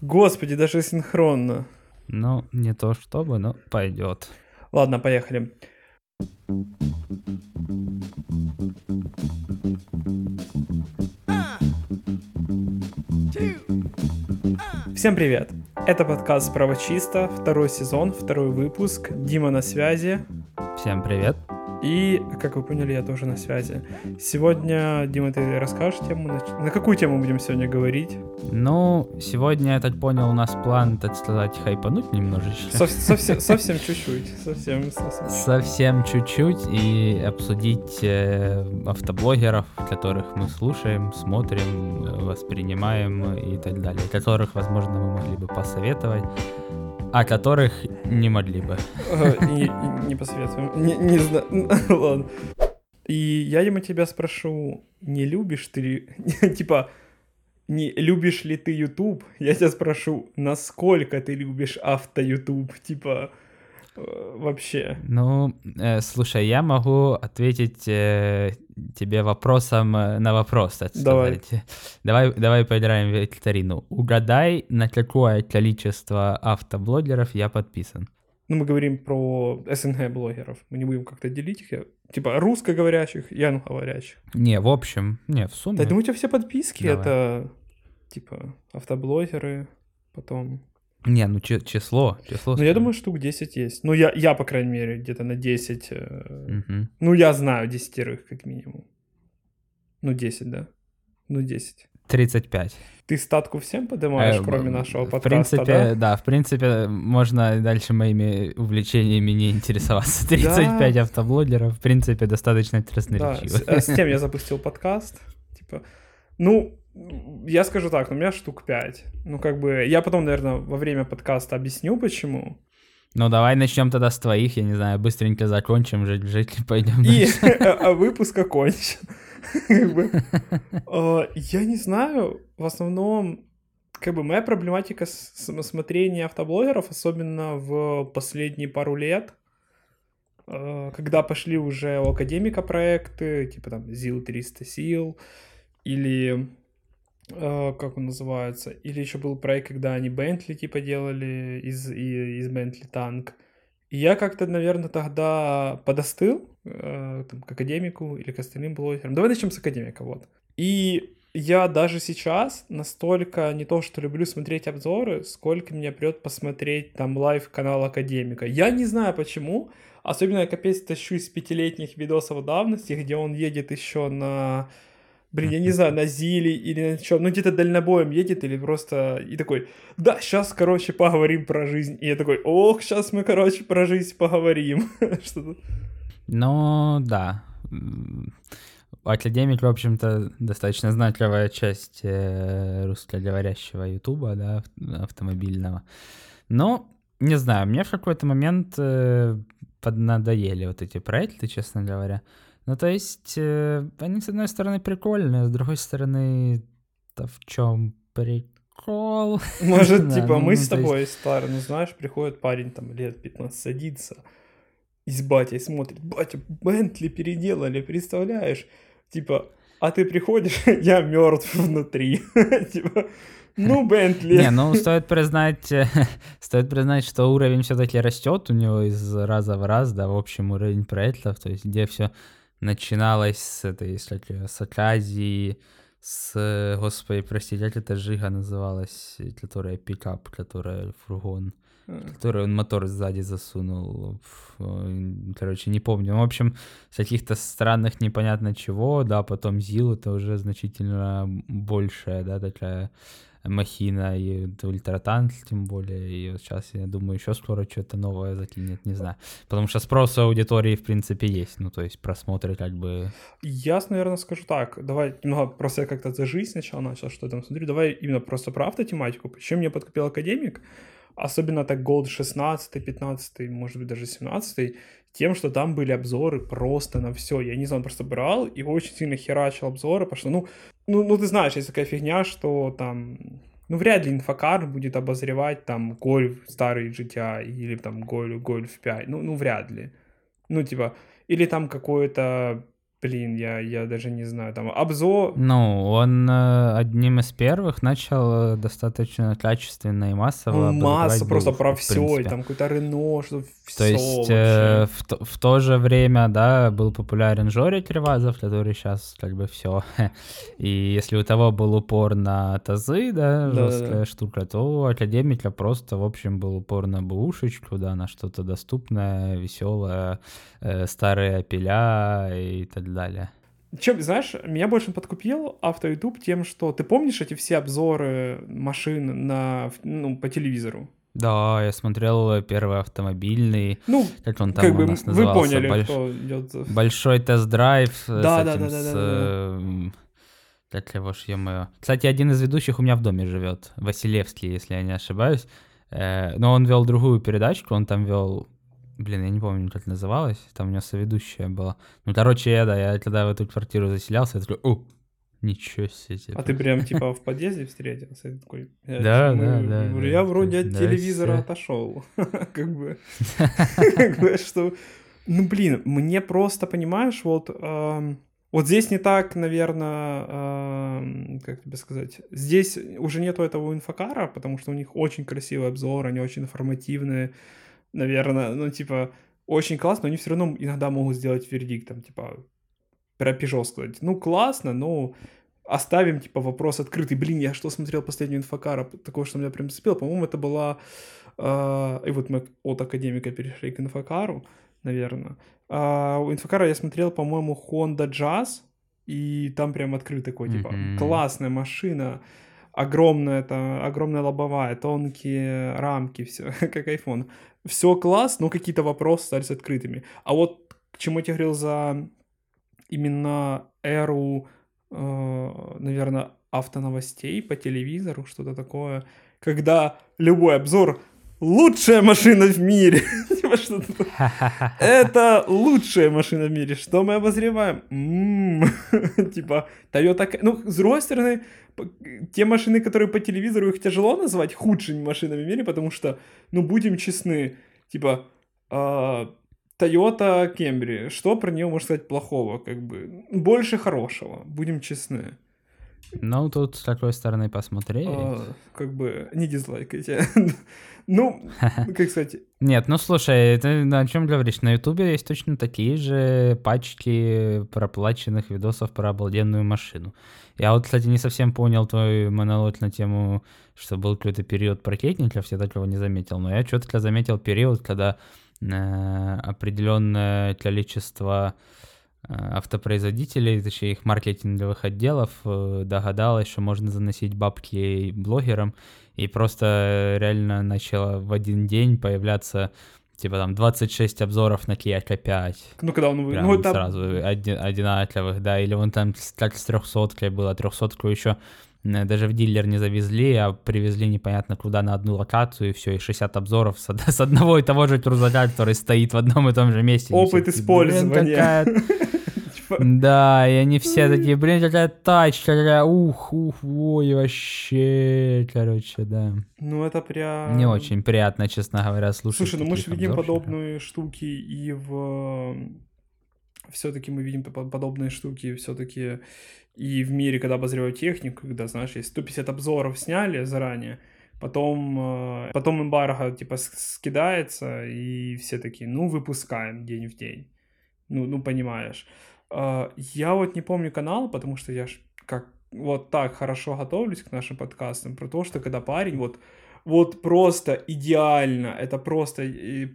Господи, даже синхронно. Ну, не то чтобы, но пойдет. Ладно, поехали. Всем привет! Это подкаст «Право чисто», второй сезон, второй выпуск. Дима на связи. Всем привет. И, как вы поняли, я тоже на связи. Сегодня, Дима, ты расскажешь тему? На, на какую тему будем сегодня говорить? Ну, сегодня, я так понял, у нас план, так сказать, хайпануть немножечко. Сов, совсем, совсем чуть-чуть. Совсем, совсем. Совсем чуть-чуть и обсудить э, автоблогеров, которых мы слушаем, смотрим, воспринимаем и так далее, которых, возможно, мы могли бы посоветовать о которых не могли бы. Не, не посоветуем. Не, не знаю. Ладно. И я ему тебя спрошу, не любишь ты, типа, не любишь ли ты YouTube? Я тебя спрошу, насколько ты любишь авто YouTube? Типа, Э, вообще? Ну, э, слушай, я могу ответить э, тебе вопросом э, на вопрос, так давай. сказать. Давай, давай поиграем в викторину. Угадай, на какое количество автоблогеров я подписан. Ну, мы говорим про СНГ блогеров. Мы не будем как-то делить их. Типа русскоговорящих и англоговорящих. Не, в общем, не, в сумме. Да, думаю, у тебя все подписки давай. это типа автоблогеры, потом не, ну число, число. Ну, я думаю, штук 10 есть. Ну, я, я по крайней мере, где-то на 10. Э... Угу. Ну, я знаю десятерых, как минимум. Ну, 10, да. Ну, 10. 35. Ты статку всем поднимаешь, э, кроме нашего подкаста, В принципе, да? да, в принципе, можно дальше моими увлечениями не интересоваться. 35 да. автоблогеров, в принципе, достаточно красноречиво. Да, с, с тем я запустил подкаст. Типа, ну, я скажу так, у меня штук 5. Ну, как бы, я потом, наверное, во время подкаста объясню, почему. Ну, давай начнем тогда с твоих, я не знаю, быстренько закончим, жить, жить пойдем и, А выпуск окончен. А, я не знаю, в основном, как бы моя проблематика смотрения автоблогеров, особенно в последние пару лет, а, когда пошли уже у академика проекты, типа там ЗИЛ 300 сил, или Э, как он называется, или еще был проект, когда они Бентли типа делали из, из Бентли танк. Я как-то, наверное, тогда подостыл э, там, к академику или к остальным блогерам. Давай начнем с академика, вот. И я даже сейчас настолько не то, что люблю смотреть обзоры, сколько меня прет посмотреть там live канал Академика. Я не знаю почему, особенно я капец тащу из пятилетних видосов давности, где он едет еще на блин, я не знаю, на Зиле или на чем, ну где-то дальнобоем едет или просто и такой, да, сейчас, короче, поговорим про жизнь. И я такой, ох, сейчас мы, короче, про жизнь поговорим. Что-то. Ну, да. Академик, в общем-то, достаточно знаковая часть э, русскоговорящего ютуба, да, автомобильного. Но, не знаю, мне в какой-то момент э, поднадоели вот эти проекты, честно говоря. Ну, то есть, э, они, с одной стороны, прикольные, с другой стороны, да в чем прикол? Может, типа, мы ну, с тобой старые, ну, знаешь, приходит парень, там, лет 15, садится, и с батей смотрит, батя, Бентли переделали, представляешь? Типа, а ты приходишь, я мертв внутри. типа, ну, Бентли. Не, ну, стоит признать, стоит признать, что уровень все-таки растет у него из раза в раз, да, в общем, уровень проектов, то есть где все начиналось с этой, кстати, с Аказии, с, господи, простите, как это Жига называлась, которая пикап, которая фургон, который он мотор сзади засунул. Короче, не помню. В общем, с каких-то странных непонятно чего, да, потом Зил это уже значительно большая, да, такая махина и ультратанк, тем более. И вот сейчас, я думаю, еще скоро что-то новое закинет, не знаю. Потому что спрос аудитории, в принципе, есть. Ну, то есть просмотры как бы... Я, наверное, скажу так. Давай немного просто как-то за жизнь сначала начал, что там смотрю. Давай именно просто про автотематику. Почему мне подкупил академик? Особенно так Gold 16, 15, может быть, даже 17 тем, что там были обзоры просто на все. Я не знаю, он просто брал и очень сильно херачил обзоры, потому что, ну, ну, ну ты знаешь, есть такая фигня, что там, ну, вряд ли инфокар будет обозревать там гольф старый GTA или там гольф, гольф 5, ну, ну, вряд ли. Ну, типа, или там какое-то блин, я, я даже не знаю, там обзор... Ну, он э, одним из первых начал э, достаточно качественно и массово Ну, масса просто про все, там какой-то Рено, что То есть э, в, то, в то же время, да, был популярен Жорик Ревазов, который сейчас как бы все. И если у того был упор на тазы, да, жесткая штука, то у Академика просто, в общем, был упор на бушечку, да, на что-то доступное, веселое, э, старые апеля и так далее. Чем, знаешь, меня больше подкупил автоютуб тем, что ты помнишь эти все обзоры машин на, ну, по телевизору? Да, я смотрел э, первый автомобильный, Ну, как он там как у нас вы назывался, поняли, больш- кто идет. Большой тест-драйв э, Да, с да, этим, да, да, с, да, да. э, м, как его ж, ё-моё. Кстати, один из ведущих у меня в доме живет, Василевский, если я не ошибаюсь. Э, Но он вел другую передачку, он там вел, блин, я не помню, как называлась, там у него соведущая была. Ну, короче, я, да, я когда в эту квартиру заселялся, я такой, о, ничего себе. А ты прям типа в подъезде встретился? Такой, я, Да, да, да, говорю. Я вроде от телевизора отошел. Как бы. Что... Ну, блин, мне просто, понимаешь, вот... Вот здесь не так, наверное, как тебе сказать, здесь уже нету этого инфокара, потому что у них очень красивый обзор, они очень информативные, наверное, ну, типа, очень классно, но они все равно иногда могут сделать вердикт, там, типа, Peugeot сказать, ну, классно, но оставим, типа, вопрос открытый. Блин, я что смотрел последнюю инфокара, такое, что меня прям зацепило, по-моему, это была... э, и вот мы от академика перешли к инфокару, наверное. А, у инфокара я смотрел, по-моему, Honda Jazz, и там прям открыт такой, типа, Мгм. классная машина, огромная, это, огромная лобовая, тонкие рамки, все, как iPhone. Все класс, но какие-то вопросы остались открытыми. А вот к чему я тебе говорил за именно эру, наверное, автоновостей по телевизору, что-то такое, когда любой обзор лучшая машина в мире. Типа. Это лучшая машина в мире. Что мы обозреваем? М, Типа, Toyota... Ну, с другой стороны, те машины, которые по телевизору, их тяжело назвать худшими машинами в мире, потому что, ну, будем честны, типа, а, Toyota Camry, что про нее можно сказать плохого, как бы, больше хорошего, будем честны. Ну, тут с такой стороны посмотреть. А, как бы, не дизлайкайте. Ну, как сказать, Нет, ну слушай, ты на чем говоришь? На Ютубе есть точно такие же пачки проплаченных видосов про обалденную машину. Я вот, кстати, не совсем понял твой монолог на тему, что был какой-то период прокетников, я такого не заметил. Но я четко заметил период, когда определенное количество э, автопроизводителей, точнее их маркетинговых отделов э, догадалось, что можно заносить бабки блогерам, и просто э, реально начало в один день появляться типа там 26 обзоров на Kia K5. ну, когда он... Прям Ну, это... сразу оди- одинаковых, да, или вон там как с 300 было, 300 еще даже в дилер не завезли, а привезли непонятно куда на одну локацию, и все, и 60 обзоров с, с одного и того же трузака, который стоит в одном и том же месте. Опыт все такие, «Блин, использования». да, и они все такие, блин, какая тачка, какая, ух, ух, ой, вообще, короче, да. Ну, это прям... Не очень приятно, честно говоря, слушать Слушай, ну мы же видим подобные штуки и в... Все-таки мы видим по- подобные штуки все-таки и в мире, когда обозревают технику, когда, знаешь, есть 150 обзоров сняли заранее, потом, э, потом эмбарго, типа, скидается, и все такие, ну, выпускаем день в день. Ну, ну понимаешь. А, Я вот не помню канал, потому что я ж как вот так хорошо готовлюсь к нашим подкастам, про то, что когда парень вот вот просто идеально, это просто,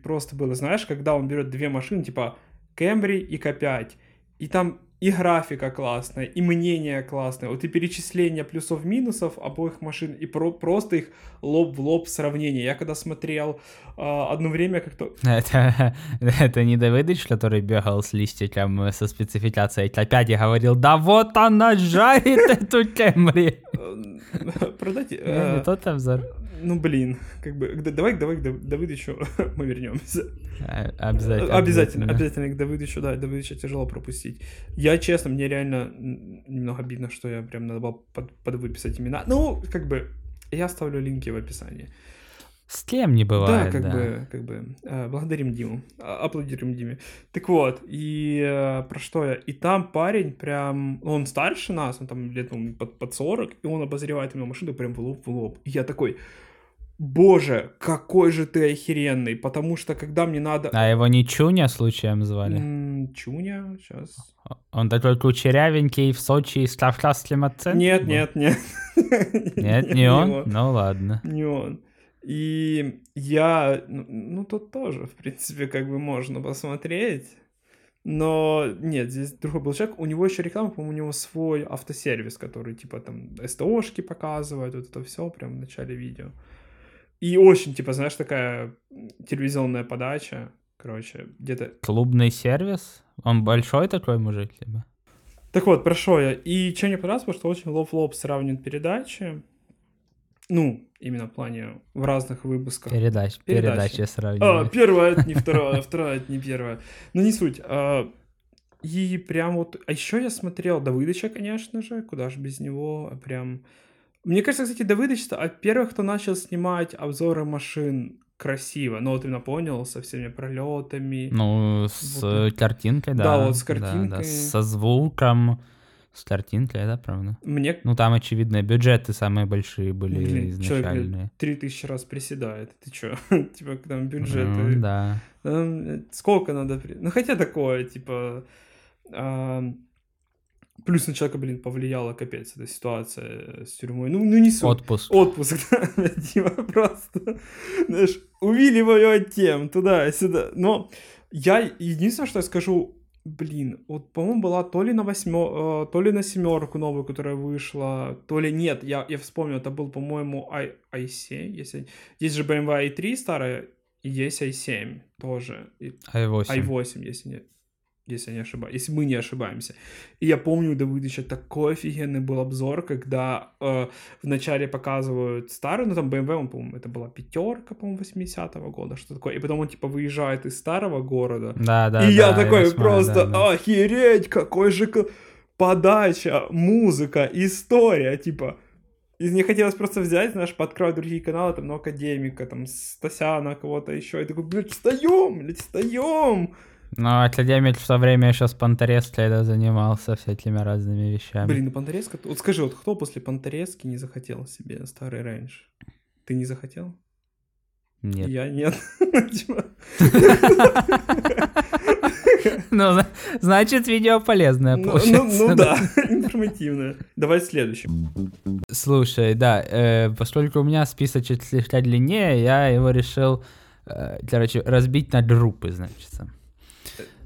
просто было, знаешь, когда он берет две машины, типа Camry и K5, и там и графика классная, и мнение классное, вот и перечисление плюсов-минусов обоих машин, и про- просто их лоб в лоб сравнение. Я когда смотрел а, одно время как-то... Это, это не Давидыч, который бегал с листиком э, со спецификацией опять и говорил, да вот она жарит эту Кемри. э, Продать... Не э, обзор. Ну, блин, как бы, давай, давай к Давыдычу мы вернемся. Э, Обязательно. Обязательно, обязательно к Давыдычу, да, Давыдыча тяжело пропустить. Я, честно, мне реально немного обидно, что я прям надо было под, подвыписать имена. Ну, как бы, я оставлю линки в описании. С кем не бывает, да, как да. бы, как бы, э, благодарим Диму, а- аплодируем Диме. Так вот, и э, про что я? И там парень прям, он старше нас, он там лет ну, под, под 40, и он обозревает мою машину прям в лоб в лоб. И я такой, боже, какой же ты охеренный, потому что когда мне надо... А его не Чуня случаем звали? Чуня, сейчас. Он такой кучерявенький в Сочи из Кавказским акцентом? Нет, нет, нет. Нет, не он? Ну ладно. Не он. И я, ну, ну, тут тоже, в принципе, как бы можно посмотреть. Но нет, здесь другой был человек. У него еще реклама, по-моему, у него свой автосервис, который типа там СТОшки показывает, вот это все прям в начале видео. И очень, типа, знаешь, такая телевизионная подача. Короче, где-то Клубный сервис? Он большой такой мужик, типа? Так вот, про я. И что мне понравилось, потому что очень лоб в лоб сравнивает передачи. Ну, именно в плане в разных выпусках. Передач, Передачи. передачи А, сравнивать. первая это не вторая, вторая это не первая. Но не суть. А, и прям вот... А еще я смотрел Давыдыча, конечно же, куда же без него. Прям... Мне кажется, кстати, Давыдыч а первых, кто начал снимать обзоры машин красиво. Ну, вот именно понял, со всеми пролетами. Ну, с Вот картинкой, да. Да, вот с да, да, картинкой. Со звуком, с картинкой, да, правда? Мне Ну, там, очевидно, бюджеты самые большие были Блин, изначальные. три тысячи раз приседает. Ты чё? типа, там бюджеты. Ну, да. Там, сколько надо... Ну, хотя такое, типа... а, Плюс на человека, блин, повлияла капец эта ситуация с тюрьмой. Ну, ну не суть. Отпуск. Отпуск, да, Дима, просто, знаешь, увиливаю от тем, туда-сюда. Но я, единственное, что я скажу, блин, вот, по-моему, была то ли на восьмё, э, то ли на семерку новую, которая вышла, то ли нет, я, я вспомнил, это был, по-моему, i, i7, если... Есть же BMW i3 старая, и есть i7 тоже, и i8. i8, если не, если я не ошибаюсь, если мы не ошибаемся. И я помню у Давыдыча такой офигенный был обзор, когда э, вначале показывают старый, ну там BMW, он, по-моему, это была пятерка, по-моему, 80-го года, что такое. И потом он типа выезжает из старого города. Да, да, и да, я такой восьмая, просто, да, да. охереть, какой же подача, музыка, история, типа. И мне хотелось просто взять, знаешь, подкрывать другие каналы, там, ну, Академика, там, Стасяна, кого-то еще. И такой, блядь, встаем, блядь, встаем. Ну, академик в то время еще с Панторезкой да, занимался всякими разными вещами. Блин, ну Панторезка... Вот скажи, вот кто после Панторезки не захотел себе старый рейндж? Ты не захотел? Нет. Я нет. Ну, зна- значит, видео полезное ну, получается. ну, ну да, информативное. Давай следующий. Слушай, да, э, поскольку у меня списочек слегка длиннее, я его решил, э, короче, разбить на группы, значит.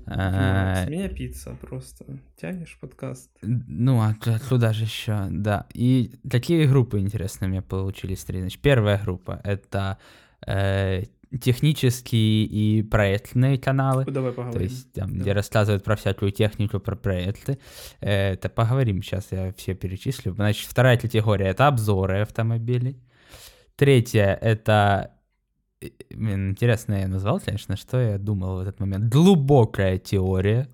Э, С меня пицца просто. Тянешь подкаст. Ну, а т- куда же еще? Да. И какие группы, интересно, у меня получились три. Значит, первая группа — это э, технические и проектные каналы. Давай То поговорим. есть там, Да. где рассказывают про всякую технику, про проекты. Э, Это поговорим, сейчас я все перечислю. Значит, вторая категория — это обзоры автомобилей. Третья — это... Интересно я назвал, конечно, что я думал в этот момент. Глубокая теория.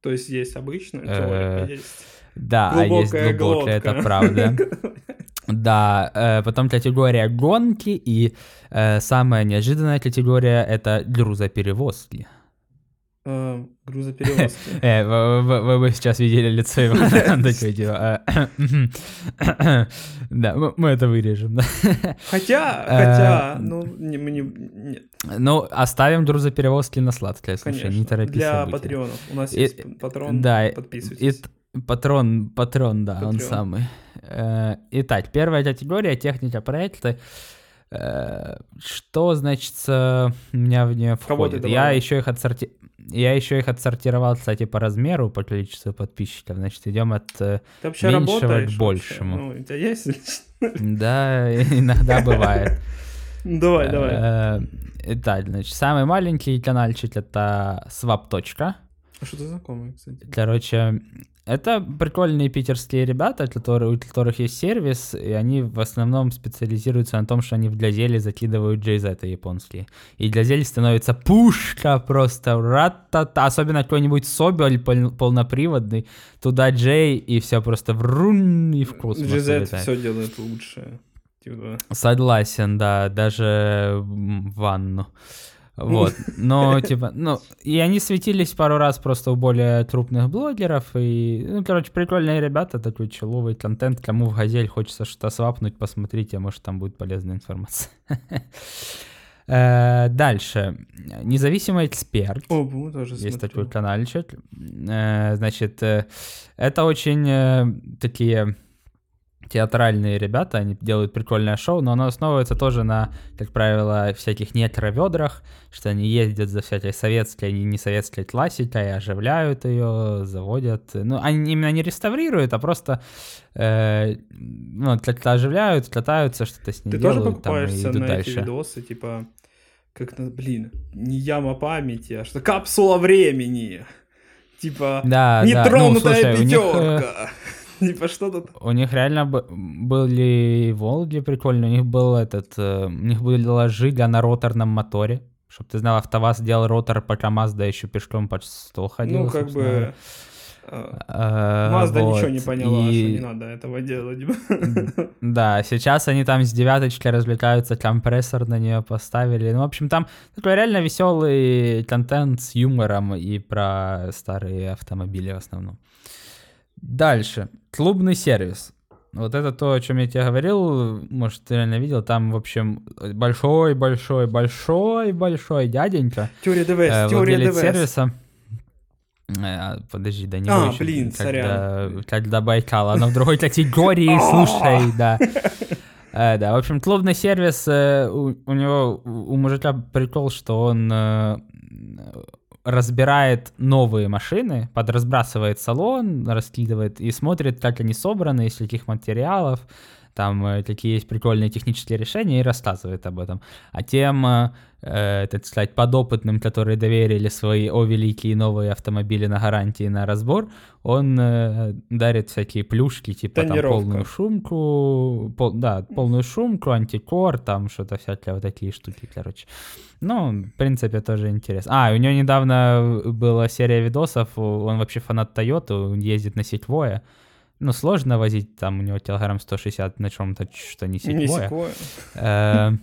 То есть есть обычная Э, теория, а есть Да, а есть глубокая глубокая, это правда. Да, э, потом категория гонки и э, самая неожиданная категория это грузоперевозки. Э, Грузоперевозки. Э, вы, бы сейчас видели лицо его. Типа, э, Да, мы мы это вырежем. Хотя, Э, хотя, ну, не- мы не... Ну, оставим грузоперевозки на сладкое, слушай, не торопись Для патреонов. У нас есть патрон, подписывайтесь. Патрон, патрон, да, он самый. Итак, первая категория техника проекта. Что, значит, у меня в нее входит? Я еще их отсорти... Я еще их отсортировал, кстати, по размеру, по количеству подписчиков. Значит, идем от... э, Ты вообще меньшего к большему. вообще? Ну, у тебя есть? Да, иногда бывает. Давай, давай. Э, Итак, значит, самый маленький каналчик это swap. А что-то знакомое, кстати. Короче, это прикольные питерские ребята, которые, у которых есть сервис, и они в основном специализируются на том, что они в глазели закидывают JZ японские. И глазель становится пушка просто, ратата, особенно какой-нибудь Соболь пол- полноприводный, туда Джей, и все просто врун и в космос улетает. все делает лучше. Типа. Согласен, да, даже ванну. Вот, но, типа, ну, и они светились пару раз просто у более крупных блогеров, и, ну, короче, прикольные ребята, такой человый контент, кому в «Газель» хочется что-то свапнуть, посмотрите, может, там будет полезная информация. Э, Дальше. Независимый эксперт. О, тоже Есть такой каналчик. Э, Значит, э, это очень такие театральные ребята, они делают прикольное шоу, но оно основывается тоже на, как правило, всяких некроведрах, что они ездят за всякой советской и не советской классикой, оживляют ее, заводят. Ну, они именно не реставрируют, а просто э, ну, как-то оживляют, катаются, что-то с ней Ты тоже делают, там, и покупаешься идут на дальше. эти видосы, типа, как на, блин, не яма памяти, а что капсула времени. Типа, Да, да, ну, нетронутая слушай, них, э, пятерка. Типа, что тут? У них реально были Волги прикольные, у них был этот, э, у них была жига на роторном моторе, чтобы ты знал, АвтоВАЗ делал ротор, пока Мазда еще пешком по стол ходила. Ну, как бы... а, Э, Мазда ничего вот, не поняла, и- что не надо этого делать. Да, сейчас они там с девяточкой развлекаются, компрессор на нее поставили. Ну, в общем, там такой реально веселый контент с юмором и про старые автомобили в основном. Дальше. Клубный сервис. Вот это то, о чем я тебе говорил, может, ты реально видел, там, в общем, большой-большой-большой-большой дяденька, э, ДВС, теория владелец ДВС. сервиса. Э, Подожди, да не А, больше, блин, когда, сорян. когда Байкал, оно в другой категории, слушай, да. Э, Да, в общем, клубный сервис, э, у у него, у у мужика прикол, что он э, разбирает новые машины, подразбрасывает салон, раскидывает и смотрит, как они собраны, из каких материалов, там э, какие есть прикольные технические решения и рассказывает об этом. А тем, э, э, так сказать, подопытным, которые доверили свои о великие новые автомобили на гарантии на разбор, он э, дарит всякие плюшки, типа там полную шумку, пол- да, полную шумку, антикор, там что-то всякое, вот такие штуки, короче. Ну, в принципе, тоже интересно. А, у него недавно была серия видосов, он вообще фанат Toyota, он ездит на сетвое. Ну, сложно возить, там у него килограмм 160 на чем-то, что не Не сетвое.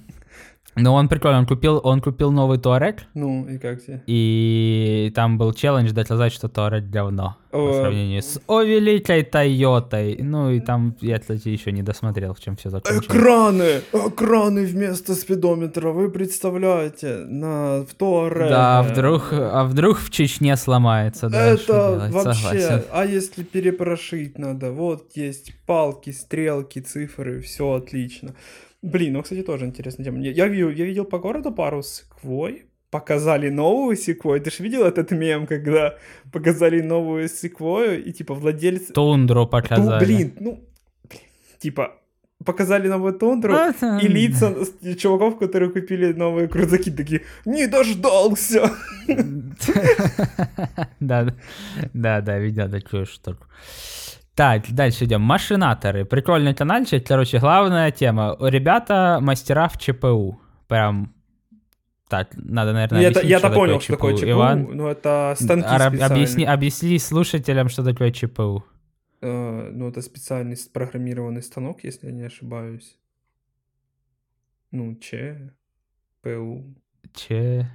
Но он прикольный, он купил, он купил новый Туарек, Ну, и как тебе? и там был челлендж доказать, что Туарек говно по О. сравнению с о великой Тойотой. Ну и там я, кстати, еще не досмотрел, в чем все закончилось. Экраны! Экраны вместо спидометра, вы представляете? На в Туареге. Да, вдруг, а вдруг в Чечне сломается, да, Это вообще, согласен. а если перепрошить надо, вот есть палки, стрелки, цифры, все отлично. Блин, ну, кстати, тоже интересная тема. Я, я видел, я видел по городу пару секвой, показали новую секвой. Ты же видел этот мем, когда показали новую секвою, и типа владелец... Тундру показали. блин, ну, блин, типа, показали новую тундру, и лица чуваков, которые купили новые крузаки, такие, не дождался. Да, да, да, видел такую штуку. Так, дальше идем. Машинаторы. Прикольный каналчик. Короче, главная тема. Ребята мастера в ЧПУ. Прям так, надо, наверное, объяснить, я-то что понял, такое что такое ЧПУ, Иван, ну это станки специальные. объясни, объясни слушателям, что такое ЧПУ. Э, ну, это специальный с- программированный станок, если я не ошибаюсь. Ну, Ч, ПУ. ЧПУ.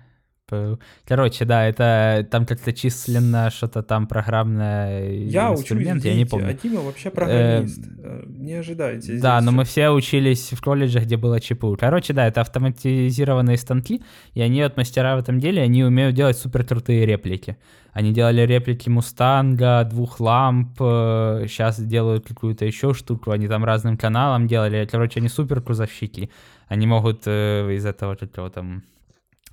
Короче, да, это там как-то численно что-то там программное Я учусь, инструмент, я не помню. а Дима вообще программист. Э, Не ожидайте. Да, но мы всё. все учились в колледже, где было ЧПУ. Короче, да, это автоматизированные станки, и они от мастера в этом деле, они умеют делать супер крутые реплики. Они делали реплики Мустанга, двух ламп, сейчас делают какую-то еще штуку, они там разным каналам делали. Короче, они супер крузовщики. Они могут э, из этого какого там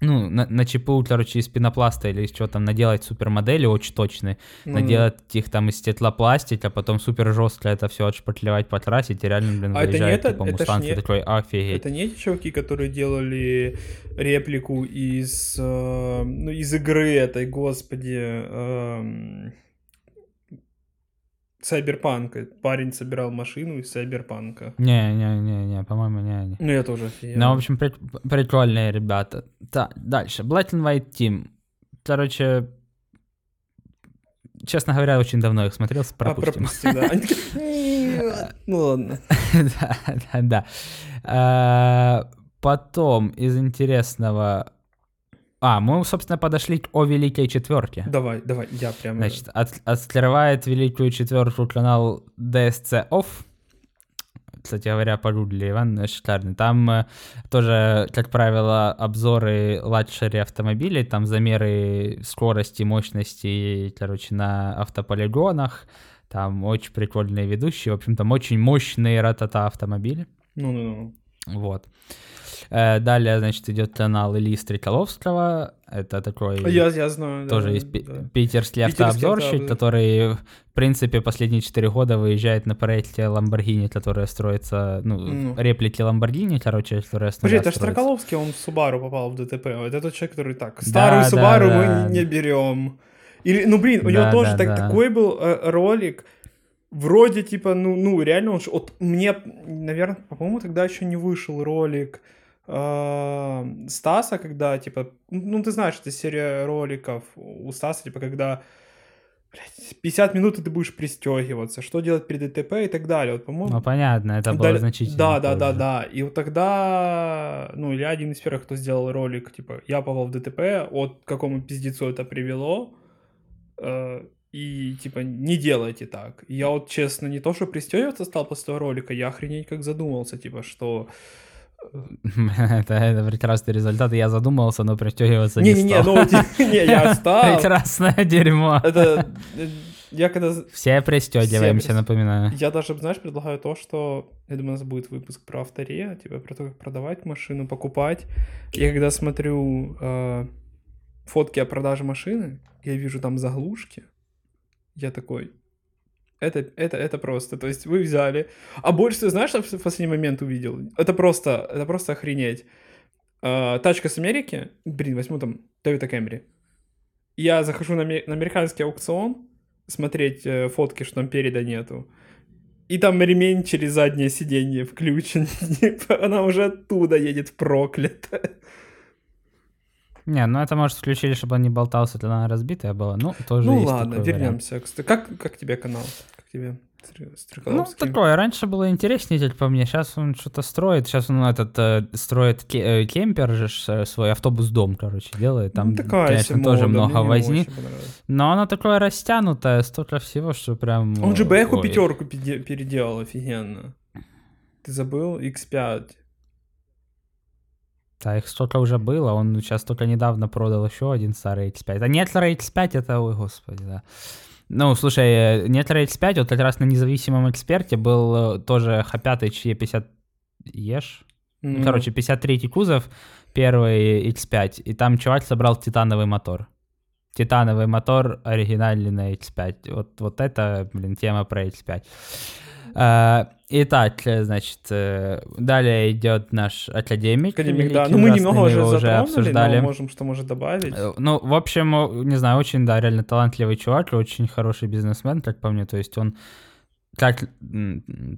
ну, на, на ЧПУ, короче, из пенопласта или из чего там наделать супермодели очень точные, Ну, наделать их там из стеклопластика, потом супер жестко это все отшпаклевать, покрасить, и реально, блин, А это не выезжает это- типа это Мустанг, не- такой, офигеть. Это не эти чуваки, которые делали реплику из, э, ну, из игры этой, господи, эм, Сайберпанка. Парень собирал машину из Сайберпанка. Не-не-не-не, по-моему, не они. Ну, я тоже офигел. Ну, в общем, прик- прикольные ребята. Так, дальше. Black and White Team. Короче, честно говоря, очень давно их смотрел, А, пропустим. пропусти, да. Нет. Ну ладно. Да, да, да. А, Потом из интересного... А, мы, собственно, подошли к о Великой Четверке. Давай, давай, я прям... Значит, от, открывает Великую Четверку канал DSC Off. Кстати говоря, погугли, Иван шикарный. Там э, тоже, как правило, обзоры luxury автомобилей, там замеры скорости, мощности, короче, на автополигонах. Там очень прикольные ведущие. В общем, там очень мощные ратата автомобили. Ну-ну-ну. Вот. Э, далее, значит, идет канал Ильи Стреколовского. Это такой... Я, я знаю. Тоже да, есть да. питерский автообзорщик, автообзор. который, в принципе, последние 4 года выезжает на проекте Lamborghini, которая строится, ну, Ну. реплики Lamborghini, короче, которая Подожди, это. Строколовский, он в Субару попал в ДТП. Это тот человек, который так, Да, старую да, Субару да. мы не берем. Или, ну блин, у него Да, тоже да, так- да. такой был э, ролик, вроде типа, ну, ну реально он, ж- вот мне, наверное, по-моему, тогда еще не вышел ролик э, Стаса, когда, типа, ну, ты знаешь, это серия роликов у Стаса, типа, когда блядь, 50 минут и ты будешь пристегиваться, что делать при ДТП и так далее. Вот, по-моему, Ну, понятно, это было Далее- значительно Да, да, да, да. И вот тогда, ну, Илья один из первых, кто сделал ролик, типа, я попал в ДТП, от какому пиздецу это привело, э, и, типа, не делайте так. И я вот, честно, не то, что пристегиваться стал после того ролика, я охренеть как задумался, типа, что... это, это прекрасный результат, я задумался, но пристегиваться не Не-не-не, стал. ну, ти- не, я стал. Прекрасное дерьмо. Это... э, Я когда... Все пристегиваемся, Все напоминаю. Я даже, знаешь, предлагаю то, что, я думаю, у нас будет выпуск про авторе, типа про то, как продавать машину, покупать. Я когда смотрю э, фотки о продаже машины, я вижу там заглушки, я такой, это, это, это просто, то есть вы взяли, а больше ты знаешь, что в последний момент увидел? Это просто, это просто охренеть. Э, тачка с Америки, блин, возьму там Toyota Camry. Я захожу на, на американский аукцион, смотреть э, фотки, что там переда нету. И там ремень через заднее сиденье включен. Она уже оттуда едет проклята. Не, ну это, может, включили, чтобы он не болтался, тогда она разбитая была. Ну, тоже Ну ладно, вариант. вернемся. Кстати, Как, как тебе канал? Тебе Стр- Ну, Стрекаловский? такое, раньше было интереснее, как по мне, сейчас он что-то строит, сейчас он этот э, строит ке- э, кемпер же э, свой автобус-дом, короче, делает, там, Ну, такая конечно, себе тоже мода, много возни, но оно такое растянутое, столько всего, что прям... Он же Бэху пятерку переде- переделал офигенно. Ты забыл? X5. Да, их столько уже было, он сейчас только недавно продал еще один старый X5. А нет X5, это, ой, господи, да. Ну, слушай, нет X5, вот как раз на независимом эксперте был э, тоже Х5 E50 Еш, Ну, короче, 53 кузов, первый X5, и там чувак собрал титановый мотор. Титановый мотор оригинальный на X5. Вот, вот это, блин, тема про X5. А, Итак, значит, э, далее идет наш академик. Академик, да. Ну, мы немного уже затронули, обсуждали. но можем что может добавить. Э, Ну, в общем, не знаю, очень, да, реально талантливый чувак, очень хороший бизнесмен, как по мне. То есть он, как,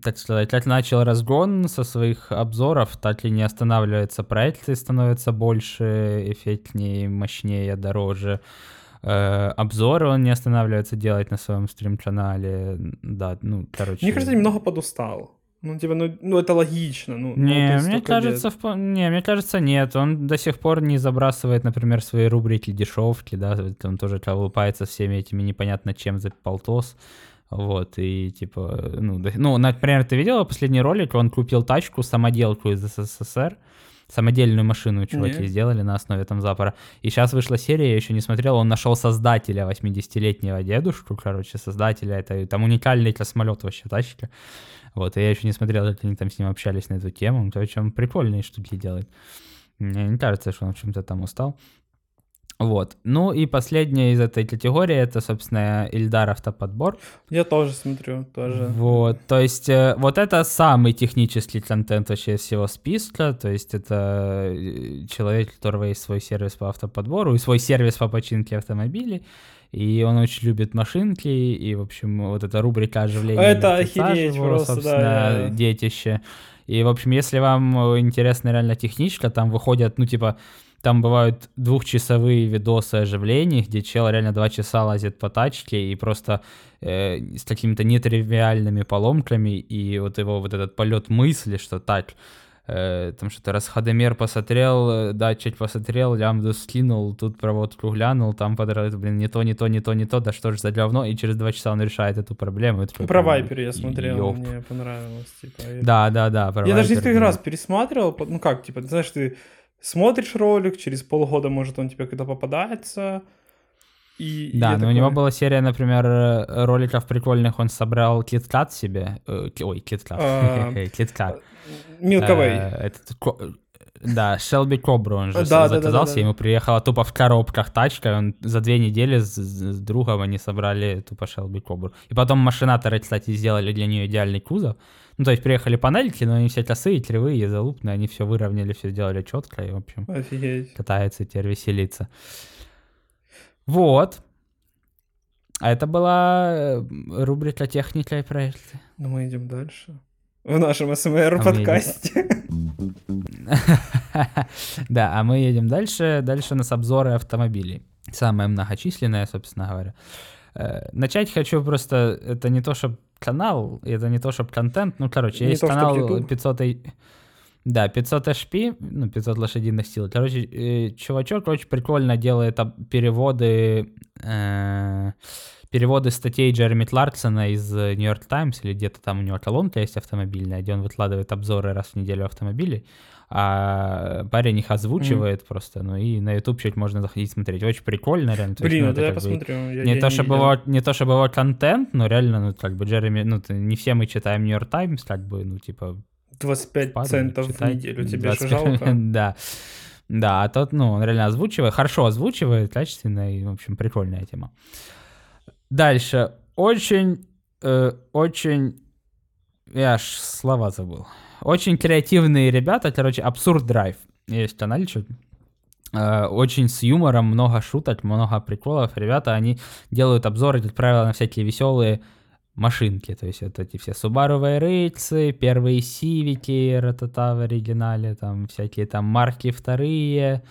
так сказать, как начал разгон со своих обзоров, так и не останавливается. Проекты становятся больше, эффектнее, мощнее, дороже. Э, обзоры он не останавливается делать на своем стрим-канале. Да, ну, короче... Мне кажется, немного подустал. Ну, типа, ну, ну это логично. Ну, ну, Не, ты мне кажется, лет. впо- не, мне кажется, нет. Он до сих пор не забрасывает, например, свои рубрики дешевки, да, он тоже колупается всеми этими непонятно чем за полтос. Вот, и типа, ну, да- ну, например, ты видела последний ролик, он купил тачку, самоделку из СССР, самодельную машину чуваки Не. сделали на основе там запора. И сейчас вышла серия, я еще не смотрел, он нашел создателя 80-летнего дедушку, короче, создателя, это там уникальный космолет вообще тачка. Вот, и я еще не смотрел, как они там с ним общались на эту тему. То есть он прикольные штуки делает. Мне не кажется, что он в чем-то там устал. Вот. Ну и последняя из этой категории, это, собственно, Ильдар Автоподбор. Я тоже смотрю, тоже. Вот, то есть э, вот это самый технический контент вообще всего списка, то есть это э, человек, у которого есть свой сервис по автоподбору и свой сервис по починке автомобилей, и он очень любит машинки, и, в общем, вот эта рубрика оживления Это мертвеца охереть его, просто, собственно, да. детище. И, в общем, если вам э, интересна реально техничка, там выходят, ну, типа, там бывают двухчасовые видосы оживлений, где чел реально два часа лазит по тачке и просто э, с какими-то нетривиальными поломками, и вот его вот этот полет мысли, что так, э, там что-то расходомер посмотрел, э, датчик посмотрел, лямбду скинул, тут проводку глянул, там подряд, блин, не то, не то, не то, не то, да что же за говно, и через два часа он решает эту проблему. такой Про прям, Вайпер я смотрел, ёп. мне понравилось. Типа, и- Да, да, да. про Я даже Viper, несколько да. раз пересматривал, ну как, типа, ты знаешь, ты смотришь ролик, через полгода, может, он тебе когда попадается, и... Да, но у него такой, была серия, например, э, роликов прикольных, он собрал киткат себе, э, ой, киткат, А. Э, этот ко- да, Шелби Кобру он же Да, заказался, да, да. ему приехала тупо в коробках тачка, он за две недели с- с другом они собрали тупо Шелби Кобру. И потом машинаторы, кстати, сделали для нее идеальный кузов. Ну, то есть приехали панельки, но они все косые, кривые, залупные, они все выровняли, все сделали четко, и, в общем, Офигеть. катается теперь, веселится. Вот. А это была э, рубрика «Техника и проекты». Ну, мы идем дальше. В нашем А СМР-подкасте. Да, а мы едем дальше. Дальше у нас обзоры автомобилей. Самое многочисленное, собственно говоря. Э, Начать хочу просто... Это не то, чтобы канал, это не то, чтобы контент. Ну, короче, Не есть то, канал YouTube. 500... и- Да, 500 HP, ну, 500 лошадиных сил. Короче, э, чувачок очень прикольно делает переводы... э, переводы статей Джереми Кларксона из э, York Times, или где-то там у него колонка есть автомобильная, где он выкладывает обзоры раз в неделю автомобилей, а парень их озвучивает просто, ну и на YouTube чуть можно заходить смотреть. Очень прикольно, реально. Есть, Блин, ну, да, я как бы посмотрю. я- Не я то, видел. его, не то, чтобы его контент, но реально, ну, как бы Джереми, ну, не все мы читаем New York Times, как бы, ну, типа, 25 падает, центов в читать неделю. Тебе что 25 жалко? Да. Да, а тот, ну, он реально озвучивает, хорошо озвучивает, качественно, и, в общем, прикольная тема. Дальше. Очень, э, очень... Я аж слова забыл. Очень креативные ребята, короче, Абсурд Драйв. Есть каналчик. Э, Очень с юмором, много шуток, много приколов. Ребята, они делают обзоры, как правило, на всякие веселые машинки. То есть это эти все Subaru Вейрейцы, первые Сивики, Ратата в оригинале, там всякие там марки вторые,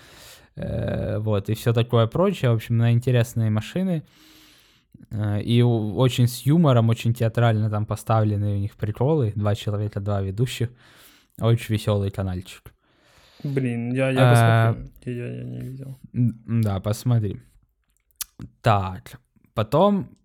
э, вот, и все такое прочее. В общем, на интересные машины. Э, И у- очень с юмором, очень театрально там поставлены у них приколы. Два человека, два ведущих. Очень веселый каналчик. Блин, я, я А, посмотрю. Я, я не видел. Да, посмотри. Так, потом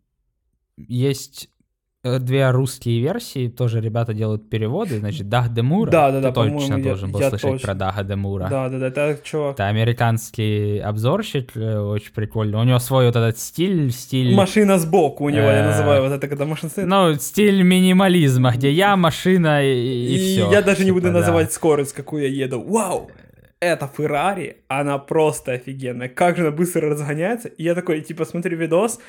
есть э, две русские версии, тоже ребята делают переводы, значит, Даг Демура. Да-да-да, Ты точно по-моему, я- должен был я слышать точно. про Дага Демура. Да, да, да, это чувак. Это американский обзорщик, э, очень прикольный. У него свой вот этот стиль, стиль... Машина сбоку у него, я Э, называю вот это, когда машина стоит. Ну, стиль минимализма, где я, машина и, и, все. я даже не буду называть скорость, какую я еду. Вау! Это Феррари, она просто офигенная. Как же она быстро разгоняется. И я такой, типа, смотрю видос,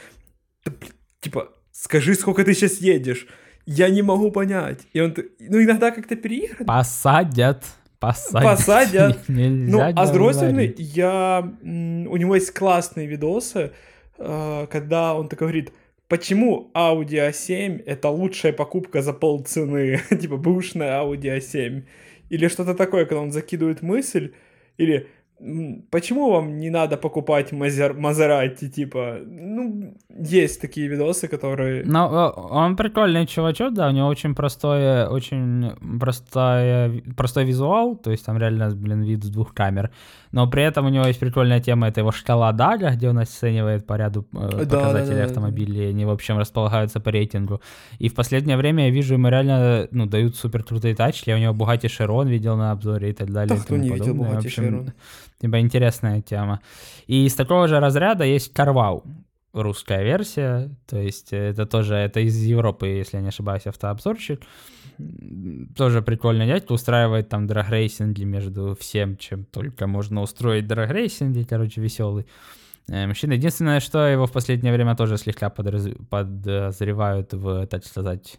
да, блин, типа, скажи, сколько ты сейчас едешь. Я не могу понять. И он, ну, иногда как-то переигрывает. Посадят. Посадят. Посадят. Ну, а с другой стороны, я... У него есть классные видосы, э, когда он такой говорит, почему Audi A7 это лучшая покупка за полцены, типа бэушная Audi A7. Или что-то такое, когда он закидывает мысль, или почему вам не надо покупать Мазер- Мазерати, типа, ну, есть такие видосы, которые... Ну, э, он прикольный чувачок, да, у него очень простое, очень простая, простой визуал, то есть там реально, блин, вид с двух камер. Но при этом у него есть прикольная тема, это его шкала Дага, где он оценивает по ряду э, Да, показателей да, да, автомобилей, они, в общем, располагаются по рейтингу. И в последнее время я вижу, ему реально, ну, дают супер крутые тачки, я у него Bugatti Chiron видел на обзоре и так далее. Да и кто не видел Bugatti Chiron? Типа интересная тема. И из такого же разряда есть Карвау, русская версия. То есть это тоже, это из Европы, если я не ошибаюсь, автообзорщик. Тоже прикольный дядька, устраивает там драгрейсинги между всем, чем только можно устроить драгрейсинги, короче, веселый. э, Мужчина. Единственное, что его в последнее время тоже слегка подраз- подозревают в, так сказать,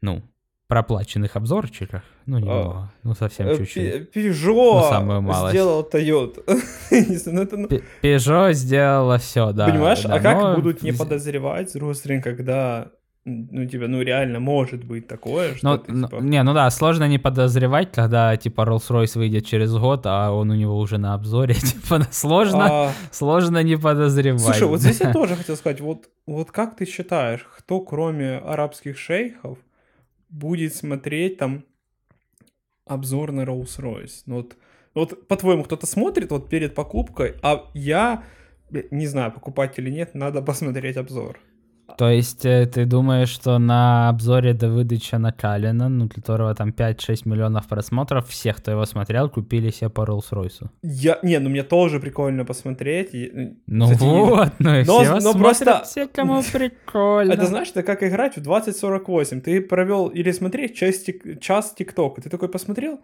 ну, проплаченных обзорчиках. Ну, немного, ну, совсем э, чуть-чуть. Пежо Ну, самую малость. сделал. Не ну это, ну, Пе- Peugeot сделала все, да. Понимаешь, да, а как но будут не подозревать, с другой стороны, когда ну, типа, ну, реально может быть такое, что Ну, ты, ну, типа, не, ну да, сложно не подозревать, когда, типа, Rolls-Royce выйдет через год, а он у него уже на обзоре. Типа, сложно, а, сложно не подозревать. Слушай, вот здесь я тоже хотел сказать, вот, вот как ты считаешь, кто, кроме арабских шейхов, будет смотреть там обзор на Rolls-Royce? Ну, вот, вот по-твоему, кто-то смотрит вот перед покупкой, а я, не знаю, покупать или нет, надо посмотреть обзор. То есть э, ты думаешь, что на обзоре Давыдыча Накалина, ну, которого там 5-6 миллионов просмотров, всех, кто его смотрел, купили себе по Rolls-Royce? Я, не, ну мне тоже прикольно посмотреть. и, Ну кстати, вот, ну и но- все но просто- все, кому прикольно. Это знаешь, это как играть в 2048. Ты провел или смотреть час, тик- час ТикТока. Ты такой посмотрел?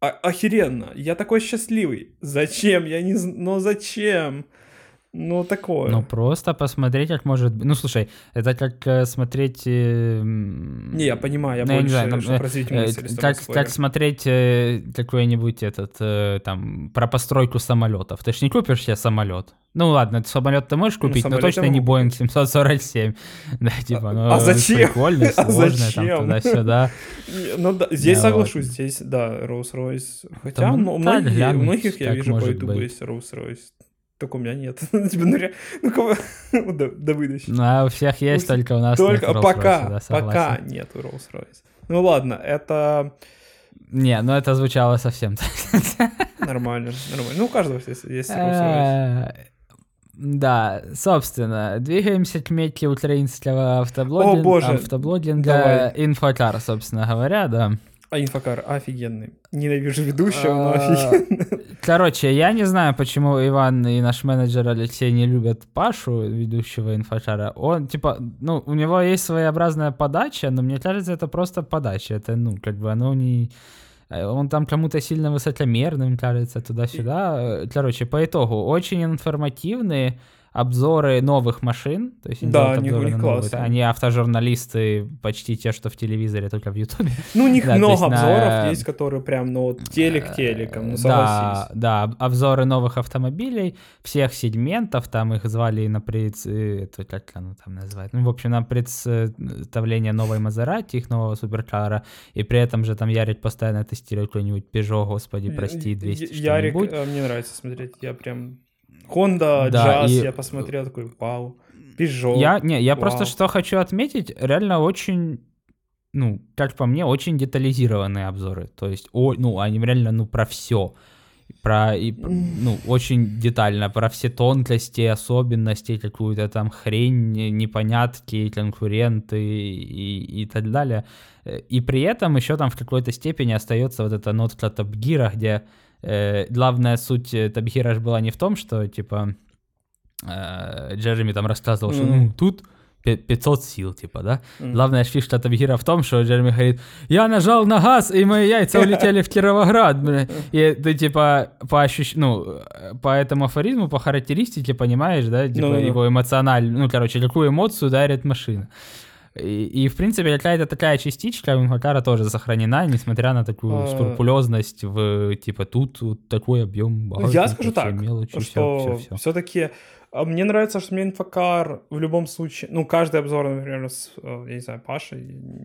А- охеренно. Я такой счастливый. Зачем? Я не знаю. Ну зачем? Ну такое. Ну, просто посмотреть, как может быть. Ну, слушай, это как э, смотреть... э, не, я понимаю, я ну, не больше, знаю, ну, чтобы э, развить мысль. как, как смотреть э, какой-нибудь этот, там, про постройку самолетов. Ты ж не купишь себе самолет. Ну ладно, самолет ты можешь Ну, купить, но самолет я точно не Boeing 747. Да, типа, ну, а зачем? прикольно, А сложно, там, зачем? туда-сюда. Не, Ну да, здесь соглашусь, здесь, да, Rolls-Royce. Хотя ну, ну, у многих, я вижу по быть. есть Rolls-Royce. Только у меня нет. Типа, ну, ре- ну кого? Ну, Да- Давыдыч. Ну, а у всех есть, Ну, только у нас Только нет Rolls-Royce, пока, да, пока нету Rolls-Royce. Ну ладно, это Не, ну это звучало совсем так. нормально, нормально. Ну, у каждого есть, есть Rolls-Royce. Э, Да, собственно, двигаемся к меке украинского автоблогинга. О, боже, автоблогинга давай. Инфокар, собственно говоря, да. А инфокар офигенный. Ненавижу ведущего, но А, офигенный. Короче, я не знаю, почему Иван и наш менеджер Алексей не любят Пашу, ведущего инфокара. Он, типа, ну, у него есть своеобразная подача, но мне кажется, это просто подача. Это, ну, как бы оно не... э, Он там кому-то сильно высокомерным кажется, туда-сюда. Короче, по итогу, очень информативные обзоры новых машин. То есть они Да, они- обзоры у них на новые. классно. Они автожурналисты почти те, что в телевизоре, только в Ютубе. Ну, у них Да, много есть на- обзоров есть, которые прям, ну, вот телек телеком, ну, Да, согласись. да, об- обзоры новых автомобилей, всех сегментов, там их звали на пред... э, Это как оно там называют? Ну, в общем, на представление новой Мазерати, их нового суперкара, и при этом же там Ярик постоянно тестирует какой-нибудь Peugeot, господи, прости, 200 Я- Ярик, э, мне нравится смотреть, я прям... Honda, Да, Jazz, и- я посмотрел, такой, вау. Peugeot. Я, не, я просто Вау. что хочу отметить, реально очень, ну, как по мне, очень детализированные обзоры. То есть, о, ну, они реально, ну, про все. Про, и, ну, очень детально, про все тонкости, особенности, какую-то там хрень, не- непонятки, конкуренты и, и так далее. Э, И при этом еще там в какой-то степени остается вот эта нотка Топгира, где э, главная суть э, Топгира ж была не в том, что, типа, э, Джереми там рассказывал, что, Мгм. ну, тут пе- 500 сил, типа, да? Мгм. Главная фишка Топгира в том, что Джереми говорит, я нажал на газ, и мои яйца улетели в Кировоград, бля». И ты, типа, по ощущ... ну, э, по этому афоризму, по характеристике понимаешь, да, типа, Ну-ну-ну. его эмоционально, ну, короче, какую эмоцию дарит машина. И, и, в принципе, какая-то такая частичка у Инфокара тоже сохранена, несмотря на такую А. скрупулезность в, типа, тут вот такой объем багажника, Я скажу так, мелочи, что всё, всё, всё. все-таки мне нравится, что мне инфокар в любом случае, ну, каждый обзор, например, с, э, я не знаю, Пашей,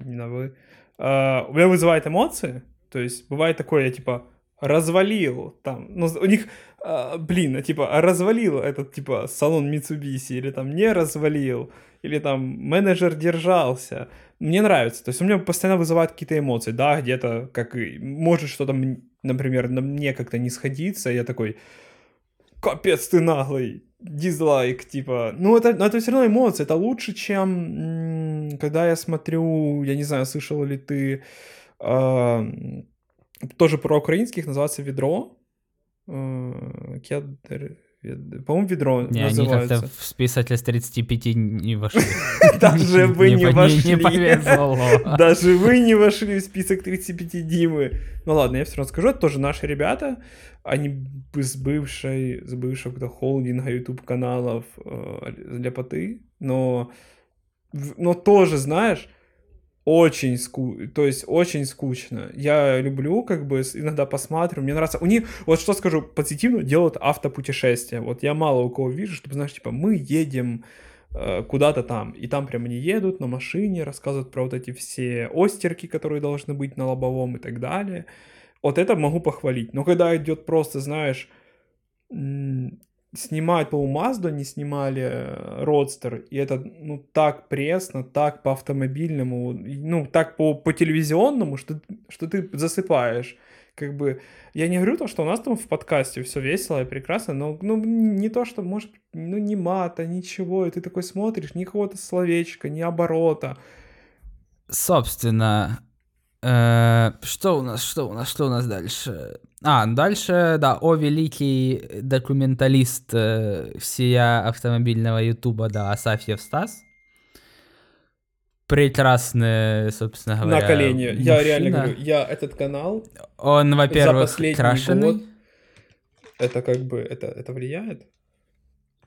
не на вы, э, у меня вызывает эмоции, то есть бывает такое, я типа развалил там, ну, у них, э, блин, типа развалил этот, типа, салон Mitsubishi, или там не развалил, или там менеджер держался. Мне нравится. То есть у меня постоянно вызывает какие-то эмоции. Да, где-то как может что-то, например, на мне как-то не сходиться. Я такой, капец ты наглый, дизлайк, типа. Ну, это, но это все равно эмоции. Это лучше, чем когда я смотрю, я не знаю, слышал ли ты, а, тоже про украинских, называется «Ведро». Э, Кедр... По-моему, «Ведро» Не, они как-то называется. в список из 35 не вошли. Даже вы не вошли. Даже вы не вошли в список 35 Димы. Ну ладно, я все равно скажу, это тоже наши ребята. Они с бывшей, с бывшего холдинга YouTube каналов э, ляпоты, но, в- но тоже, знаешь, очень ску... то есть очень скучно. Я люблю, как бы, иногда посмотрю, мне нравится. У них, вот что скажу, позитивно делают автопутешествия. Вот я мало у кого вижу, чтобы, знаешь, типа, мы едем э, куда-то там. И там прям они едут на машине, рассказывают про вот эти все остерки, которые должны быть на лобовом и так далее. Вот это могу похвалить. Но когда идет просто, знаешь, снимают, по-моему, Мазду не снимали Родстер, и это, ну, так пресно, так по автомобильному, ну, так по, по телевизионному, что, что ты засыпаешь. Как бы, я не говорю то, что у нас там в подкасте все весело и прекрасно, но, ну, не то, что, может, ну, не мата, ничего, и ты такой смотришь, ни какого-то словечка, ни оборота. Собственно, э, что у нас, что у нас, что у нас дальше? А, дальше, да, о великий документалист э, всея автомобильного ютуба, да, Асафьев Стас. Прекрасный, собственно говоря, На колени. Мужчина. Я реально говорю, я этот канал... Он, во-первых, крашеный. Год, это как бы, это, это влияет?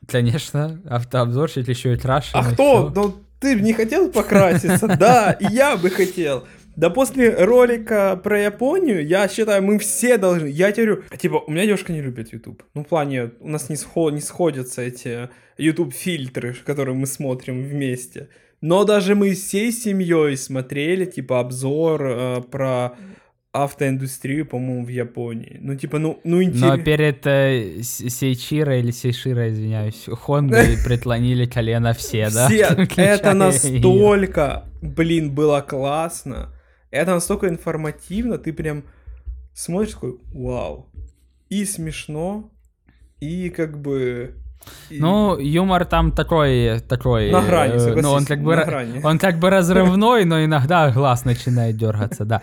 Конечно, автообзорщик еще и крашеный. А кто? Ну, ты не хотел покраситься? Да, и я бы хотел. Да после ролика про Японию, я считаю, мы все должны... Я говорю, типа, у меня девушка не любит YouTube. Ну, в плане, у нас не, сход... не сходятся эти YouTube-фильтры, которые мы смотрим вместе. Но даже мы всей семьей смотрели, типа, обзор э, про автоиндустрию, по-моему, в Японии. Ну, типа, ну, ну интересно. Но перед э, Сейчиро или Сейширо, извиняюсь, Хонды преклонили колено все, да? Все, это настолько, блин, было классно. Это настолько информативно, ты прям смотришь такой, вау. И смешно, и как бы... И... Ну, юмор там такой, такой. На грани, э, ну, он как бы, грани. он как бы разрывной, но иногда глаз начинает дергаться, да.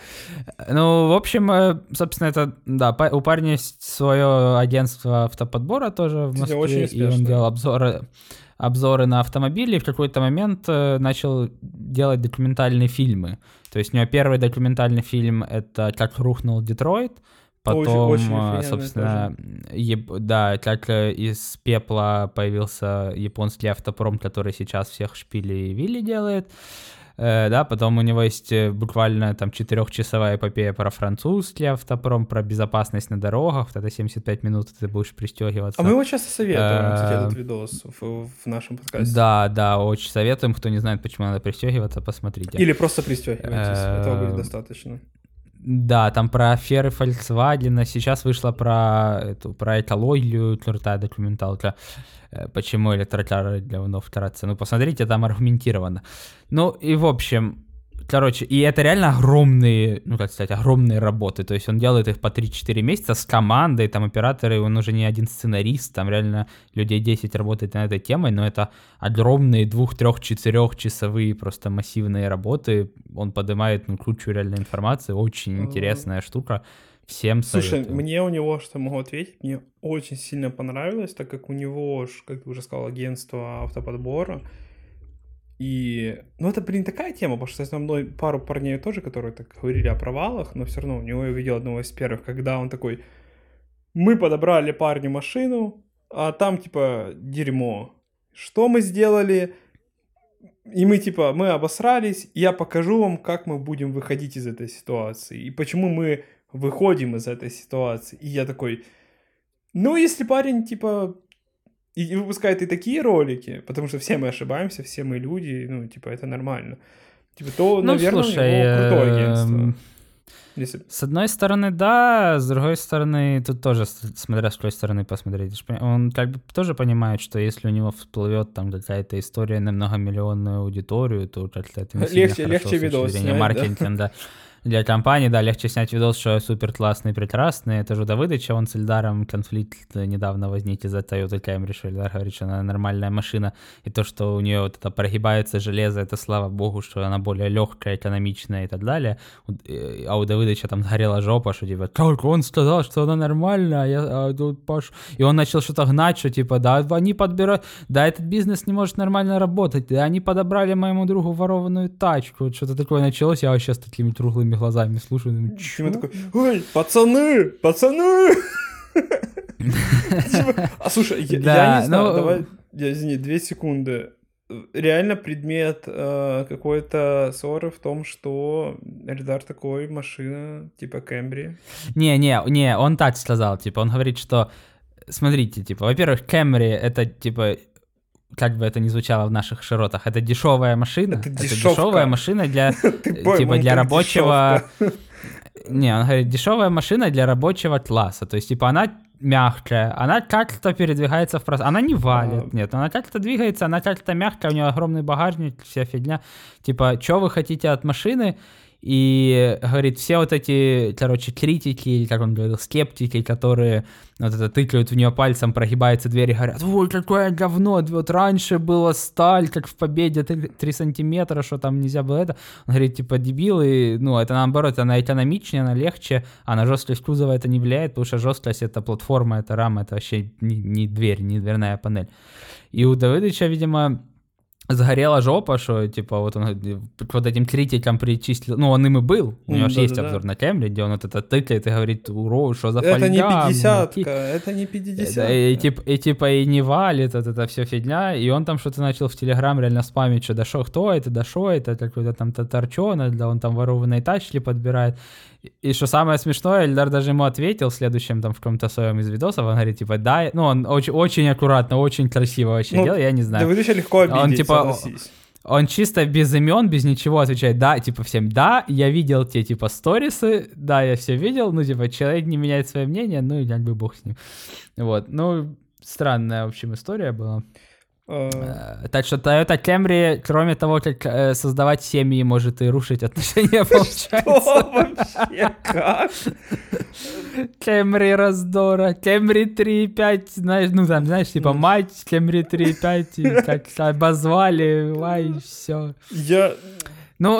Ну, в общем, э, собственно, это, да, у парня есть свое агентство автоподбора тоже в Москве, очень и он делал обзоры обзоры на автомобили и в какой-то момент э, начал делать документальные фильмы. То есть у него первый документальный фильм это «Как рухнул Детройт», потом, очень, очень э, собственно, еб, да, как э, из пепла появился японский автопром, который сейчас всех шпили и вилли делает. Э, да, потом у него есть э, буквально там четырехчасовая эпопея про французский автопром, про безопасность на дорогах, это 75 минут ты будешь пристегиваться. А мы его часто советуем, кстати, этот видос в, в нашем подкасте. Да, да, очень советуем, кто не знает, почему надо пристегиваться, посмотрите. Или просто пристегивайтесь, этого будет достаточно. Да, там про аферы Volkswagen, сейчас вышла про эту, про экологию, крутая документалка. Э, почему электрокары давно втораться. Ну, посмотрите, там аргументировано. Ну, и в общем, короче, и это реально огромные, ну, как сказать, огромные работы. То есть он делает их по 3-4 месяца с командой, там операторы, он уже не один сценарист, там реально людей 10 работает над этой темой, но это огромные 2-3-4 часовые просто массивные работы. Он поднимает, ну, кучу реальной информации, очень интересная штука. Всем Слушай, советую. мне у него, что могу ответить, мне очень сильно понравилось, так как у него, как ты уже сказал, агентство автоподбора. И, ну, это, блин, такая тема, потому что со мной пару парней тоже, которые так говорили о провалах, но все равно у него я видел одного из первых, когда он такой, мы подобрали парню машину, а там, типа, дерьмо. Что мы сделали? И мы, типа, мы обосрались, я покажу вам, как мы будем выходить из этой ситуации, и почему мы выходим из этой ситуации. И я такой, ну, если парень, типа, и выпускает и такие ролики, потому что все мы ошибаемся, все мы люди, ну, типа, это нормально. Типа, то, ну, наверное, слушай, у него крутое эм, агентство. Если... С одной стороны, да, с другой стороны, тут тоже, смотря с какой стороны посмотреть. Он как бы тоже понимает, что если у него всплывет там какая-то история на многомиллионную аудиторию, то как-то это не легче, легче видос снять, маркетинга. Да? Для компании, да, легче снять видос, что супер классный, прекрасный. Это же до выдачи, он с Эльдаром конфликт недавно возник из-за Toyota Camry, что Эльдар говорит, что она нормальная машина, и то, что у нее вот это прогибается железо, это слава богу, что она более легкая, экономичная и так далее. А у Давыдыча там горела жопа, что типа, как он сказал, что она нормальная, а я а, тут Паш... И он начал что-то гнать, что типа, да, они подбирают, да, этот бизнес не может нормально работать, да, они подобрали моему другу ворованную тачку, что-то такое началось, я вообще с такими круглыми глазами слушаю, думаю, чё? такой, ой, пацаны, пацаны! Типа, а слушай, я не знаю, давай, извини, две секунды. Реально предмет э, какой-то ссоры в том, что Эльдар такой, машина, типа Кэмбри. Не-не, не, он так сказал, типа, он говорит, что, смотрите, типа, во-первых, Кэмри это, типа, как бы это ни звучало в наших широтах, это дешевая машина. Это Это, дешевая машина для, пойман, типа, для рабочего... Не, он говорит, дешевая машина для рабочего класса. То есть, типа, она мягкая, она как-то передвигается в пространстве. Она не валит, А. нет, она как-то двигается, она как-то мягкая, у нее огромный багажник, вся фигня. Типа, что вы хотите от машины? И, говорит, все вот эти, короче, критики, как он говорил, скептики, которые вот это тыкают в нее пальцем, прогибаются двери, говорят, ой, какое говно, вот раньше была сталь, как в Победе, 3, сантиметра, что там нельзя было это. Он говорит, типа, дебилы, ну, это наоборот, она экономичнее, она легче, а на жесткость кузова это не влияет, потому что жесткость это платформа, это рама, это вообще не, не дверь, не дверная панель. И у Давыдыча, видимо, сгорела жопа, что, типа, вот он э, к вот этим критикам причислил, ну, он им и был, у него М, же есть да-да-да. обзор на Кемри, где он вот это тыкает и говорит, уро, что за Это не фольга, 50 мужики». это не 50 Да, и, тип, и типа и не валит, вот это все фигня, и он там что-то начал в Телеграм реально спамить, что да шо, кто это, да шо это, какой-то там татарчонок, да он там ворованные тачки подбирает. И, что самое смешное, Эльдар даже ему ответил в следующем там в каком-то своем из видосов, он говорит, типа, да, ну он очень, очень аккуратно, очень красиво вообще Ну, делал, я не знаю. Да выдача легко Он, обидеть, типа, согласись. Он чисто без имен, без ничего отвечает, да, типа всем, да, я видел те, типа, сторисы, да, я все видел, ну, типа, человек не меняет свое мнение, ну, и как бы бог с ним. Вот, ну, странная, в общем, история была. Э, Э, Так что Toyota Camry, кроме того, как э, создавать семьи, может и рушить отношения, получается. Что вообще? Как? Camry раздора, Camry 3.5, знаешь, ну, там, знаешь, типа, мать Camry 3.5, и как обозвали, ай, все. Я... Ну,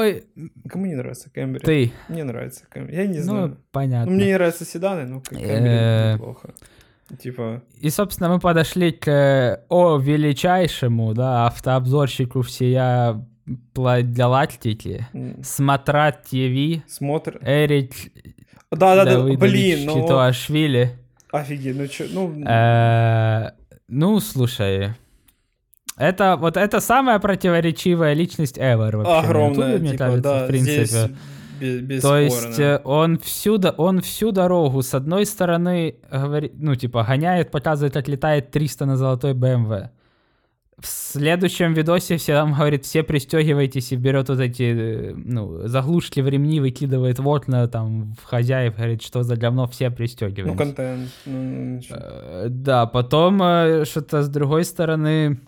Кому не нравится Кэмбри? ты, Мне нравится Кэмбри. Я не ну, знаю. понятно. Ну, мне не нравятся седаны, но. Кэмбри неплохо. Типа... И, собственно, мы подошли к э, о величайшему, да, автообзорщику всея платья м, Смотрат ТВ, Смотр... Эрик Да-да-да, Давыдович блин, ну... Читуашвили. Офигеть, ну чё, ну... Э, Ну, слушай, это вот это самая противоречивая личность ever вообще на Огромная, мне типа, кажется, да, в принципе. здесь бе- То бесспорно. есть э, он всю, он всю дорогу, с одной стороны, говорит, ну, типа, гоняет, показывает, как летает 300 на золотой BMW. В следующем видосе все там говорит, все пристегивайтесь и берет вот эти, э, ну, заглушки в ремни, выкидывает в окна, там, в хозяев, говорит, что за говно, все Ну, пристегиваемся. контент. Ну, ничего. Э, Да, потом э, что-то с другой стороны...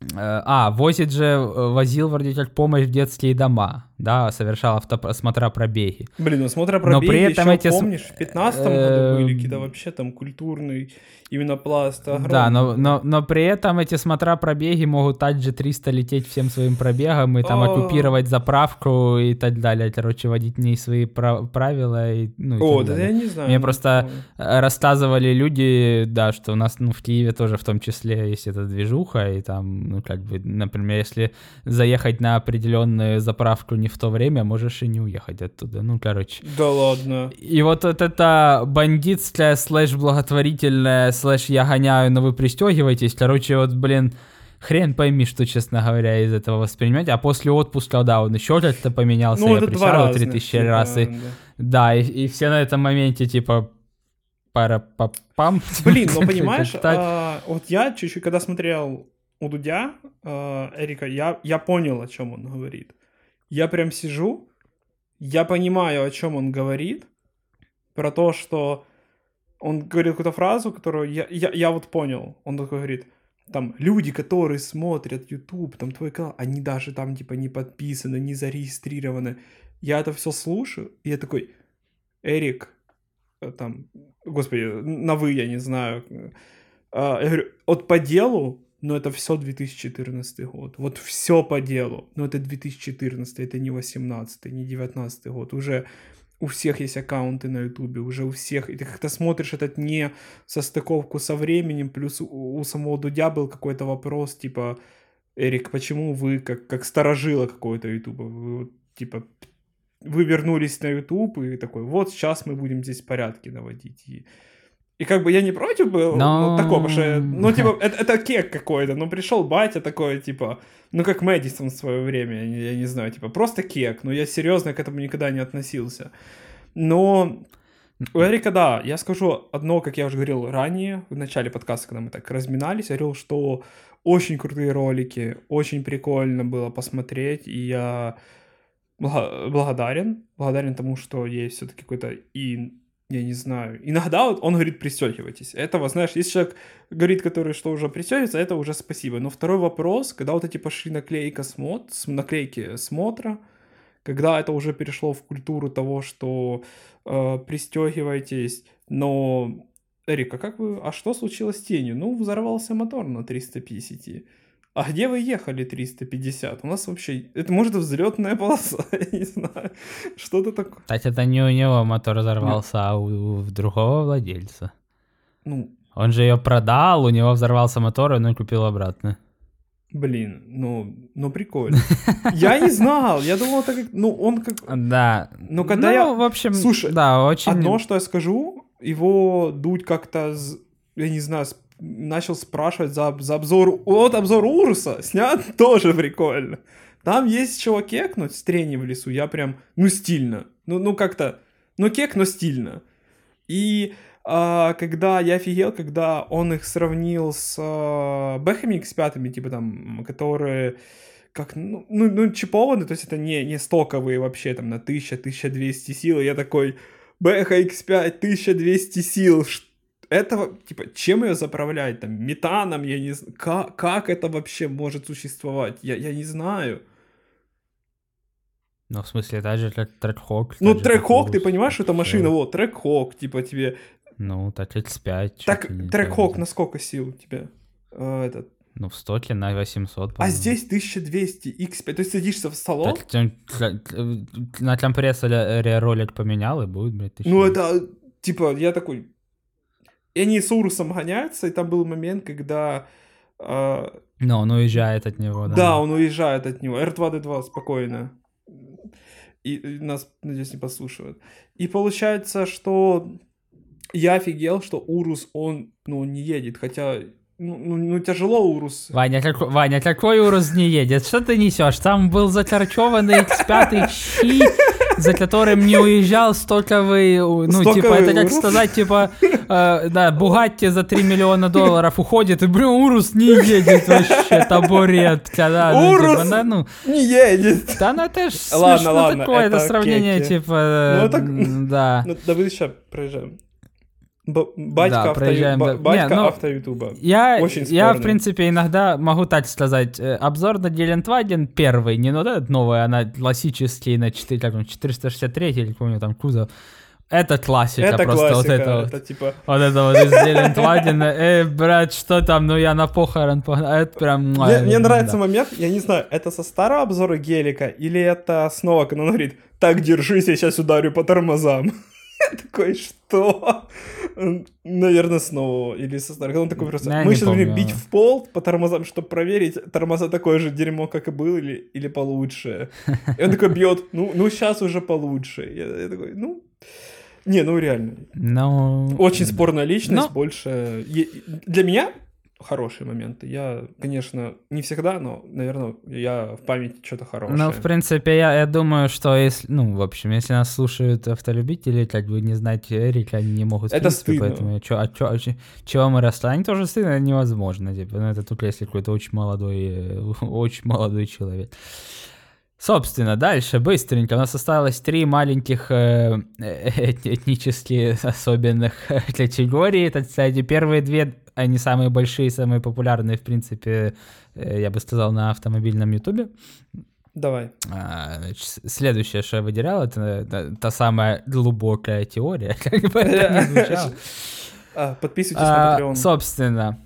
э, А, возит же, э, возил вроде как помощь в детские дома, да, совершал автосмотра пробеги. Блин, ну смотря Но пробеги, при этом ещё эти помнишь, в 15 э, году были какие-то вообще там культурный именно пласт огромный. Да, но, но, но при этом эти смотра пробеги могут также 300 лететь всем своим пробегом и там О. оккупировать заправку и так далее. Короче, водить не свои прав- правила и, ну, и О, да далее. я не знаю. Мне ну, просто ну, рассказывали люди, да, что у нас, ну, в Киеве тоже в том числе есть эта движуха, и там, ну, как бы, например, если заехать на определенную заправку не в то время, можешь и не уехать оттуда, ну, короче. Да ладно. И вот, вот это бандитская слэш благотворительная слэш я гоняю, но вы пристегиваетесь, короче, вот, блин, хрен пойми, что, честно говоря, из этого воспринимать, а после отпуска, да, он еще как-то поменялся, Ну, я разных. 3000 типа, раз, и да. да, и, и все на этом моменте, типа, пара па пам Блин, ну понимаешь, а, вот я чуть-чуть, когда смотрел у Дудя, а, Эрика, я, я понял, о чем он говорит. Я прям сижу, я понимаю, о чем он говорит, про то, что он говорит какую-то фразу, которую я, я, я вот понял. Он такой говорит, там, люди, которые смотрят YouTube, там, твой канал, они даже там, типа, не подписаны, не зарегистрированы. Я это все слушаю, и я такой, Эрик, э, там, господи, на вы, я не знаю. А, я говорю, вот по делу, но это все 2014 год. Вот все по делу, но это 2014, это не 18, не 19 год. Уже у всех есть аккаунты на Ютубе, уже у всех. И ты как-то смотришь этот не состыковку со временем, плюс у, у самого Дудя был какой-то вопрос, типа, Эрик, почему вы, как, как сторожила какого-то Ютуба, вы типа, вы вернулись на YouTube и такой, вот сейчас мы будем здесь порядки наводить. И, и как бы я не против был Но- ну, такого, что, ну, типа, это, это кек какой-то, ну, пришел батя такой, типа, ну, как Мэдисон в свое время, я не, я не знаю, типа, просто кек, но я серьезно к этому никогда не относился. Но У Эрика, да, я скажу одно, как я уже говорил ранее, в начале подкаста, когда мы так разминались, я говорил, что очень крутые ролики, очень прикольно было посмотреть, и я благодарен, благодарен тому, что есть все-таки какой-то и я не знаю. Иногда вот он говорит, пристегивайтесь. Этого, знаешь, если человек говорит, который что уже пристегивается, это уже спасибо. Но второй вопрос, когда вот эти пошли наклейка смот, наклейки смотра, когда это уже перешло в культуру того, что э, пристегивайтесь, но Эрика, как вы, а что случилось с тенью? Ну, взорвался мотор на 350. А где вы ехали 350? У нас вообще... Это может взлетная полоса, я не знаю. Что-то такое. Кстати, это не у него мотор взорвался, а у, у другого владельца. Ну, Он же ее продал, у него взорвался мотор, и он ее купил обратно. блин, ну, ну прикольно. Я не знал, я думал, это как... Ну, он как... Да. Ну, когда ну, я- в общем, Слушай, да, очень... Одно, что я скажу, его дуть как-то, я не знаю, начал спрашивать за, за обзор, вот обзор Уруса снят тоже прикольно. Там есть чего кекнуть с в лесу, я прям, ну, стильно. Ну, ну как-то, ну, кек, но стильно. И а, когда я офигел, когда он их сравнил с а, Бэхами X5, типа там, которые как, ну, ну, ну, чипованы, то есть это не, не стоковые вообще, там, на 1000-1200 сил, и я такой, Бэха X5, 1200 сил, ш- это, типа, чем ее заправлять, там, метаном, я не знаю, как, как это вообще может существовать, я, я не знаю. Ну, в смысле, это же трек- трек-хок. Ну, трек-хок, ты понимаешь, что это машина, вот, трек-хок, типа, тебе, Ну, так 35. чуть так, трек-хок на сколько сил у тебя? Э, этот. Ну, в стоке на 800, А по-моему. здесь 1200 X5, то есть садишься в салон, Так, на компрессоре ролик поменял, и будет, блядь, тысяча. Ну, это, типа, я такой... И они с Урусом гоняются, и там был момент, когда... а, Ну, он уезжает от него, да. да. он уезжает от него. R2-D2, спокойно. И, и нас, надеюсь, не послушают. И получается, что я офигел, что Урус, он, ну, не едет, хотя... Ну, ну, ну, тяжело Урус. Ваня, как- Ваня, какой Урус не едет? Что ты несешь? Там был заторчеванный X5 щи, за которым не уезжал стоковый, ну, Стоковый типа, это как Урус. сказать, типа, э, да, Бугатти за 3 миллиона долларов уходит, и, блин, Урус не едет вообще, табуретка, да, ну, Урус! типа, да, ну, Не едет! да, ну, это ж Ладно, смешно ладно, такое, это это сравнение, кеки. типа, Ну, так- да. Ну, да вы сейчас проезжаем. Батька, Да, авто, проезжаем, ба- да. батька Не, ну, авто-ютуба. Я, Очень я, в принципе, иногда могу так сказать, э, обзор на Гелендваген первый, не ну вот этот новый, а на классический, на 4, как он, 463 или него там кузов. Это классика, Это просто классика, вот это вот. это типа... Вот это вот из Гелендвагена. Эй, брат, что там? Ну я на похорон погнал. Это прям... Мне, мне нравится момент, я не знаю, это со старого обзора гелика или это снова, когда он говорит, так, держись, я сейчас ударю по тормозам. Я такой, что? Наверное, снова. Или со старого. Когда он такой просто, Я мы сейчас будем помню. бить в пол по тормозам, чтобы проверить, тормоза такое же дерьмо, как и был, или, или получше. И он такой бьет, ну, ну сейчас уже получше. Я, я такой, ну... Не, ну реально. Ну... Очень спорная личность, Но- больше... е- Для меня хорошие моменты. Я, конечно, не всегда, но, наверное, я в памяти что-то хорошее. Ну, в принципе, я, я думаю, что если, ну, в общем, если нас слушают автолюбители, как бы не знать Эрика, они не могут, Это принципе, стыдно. поэтому чё, а чё, а чё- чего мы росли? Они тоже стыдно, это невозможно, типа, ну, это только если какой-то очень молодой, э, очень молодой человек. Собственно, дальше, быстренько, у нас осталось три маленьких э, э, этнически особенных э, категории, так сказать, и первые две, они самые большие, самые популярные, в принципе, э, я бы сказал, на автомобильном ютубе. Давай. А, значит, следующее, что я выделял, это та, та самая глубокая теория, как бы это ни звучало. А, подписывайтесь на А, Patreon. Собственно,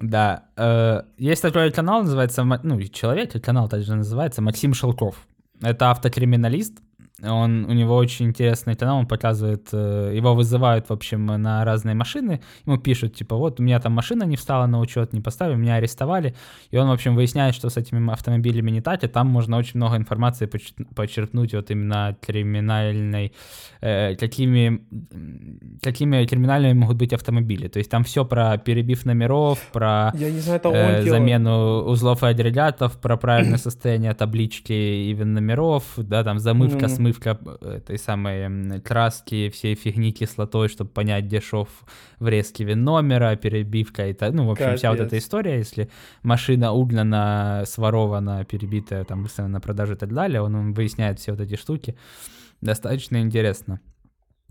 да. э, Есть такой канал, называется, ну, человек, канал также называется Максим Шелков. Это автокриминалист. Он, у него очень интересный канал, он показывает, э, его вызывают, в общем, на разные машины, ему пишут, типа, вот, у меня там машина не встала на учет, не поставили, меня арестовали, и он, в общем, выясняет, что с этими автомобилями не так, и там можно очень много информации почерпнуть вот именно криминальной, э, какими, какими криминальными могут быть автомобили, то есть там все про перебив номеров, про Я не знаю, это э, замену узлов и агрегатов, про правильное состояние таблички и номеров, да, там замывка, смывка промывка этой самой краски, всей фигни кислотой, чтобы понять, где шов врезки номера, перебивка и так, ну, в общем, вся вот эта Капец. история, если машина угнана, сворована, перебитая, там, быстро на продажу и так далее, он, он выясняет все вот эти штуки. Достаточно интересно.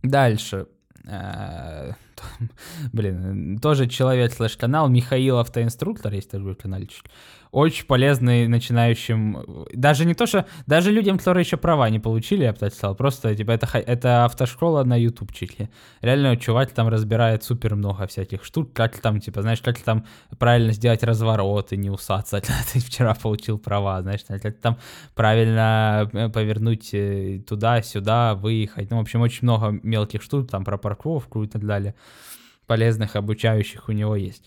Дальше. Э, Блин, тоже человек слэш канал Михаил Автоинструктор, есть такой каналчик. Очень полезный начинающим, даже не то, что, даже людям, которые еще права не получили, я бы так сказал, просто, типа, это, это автошкола на ютубчике. Реально, чувак там разбирает супер много всяких штук, как там, типа, знаешь, как там правильно сделать разворот и не усаться, ты вчера получил права, знаешь, как там правильно э, повернуть э, туда-сюда, выехать. Ну, в общем, очень много мелких штук, там про парковку и так далее. Полезных, обучающих у него есть.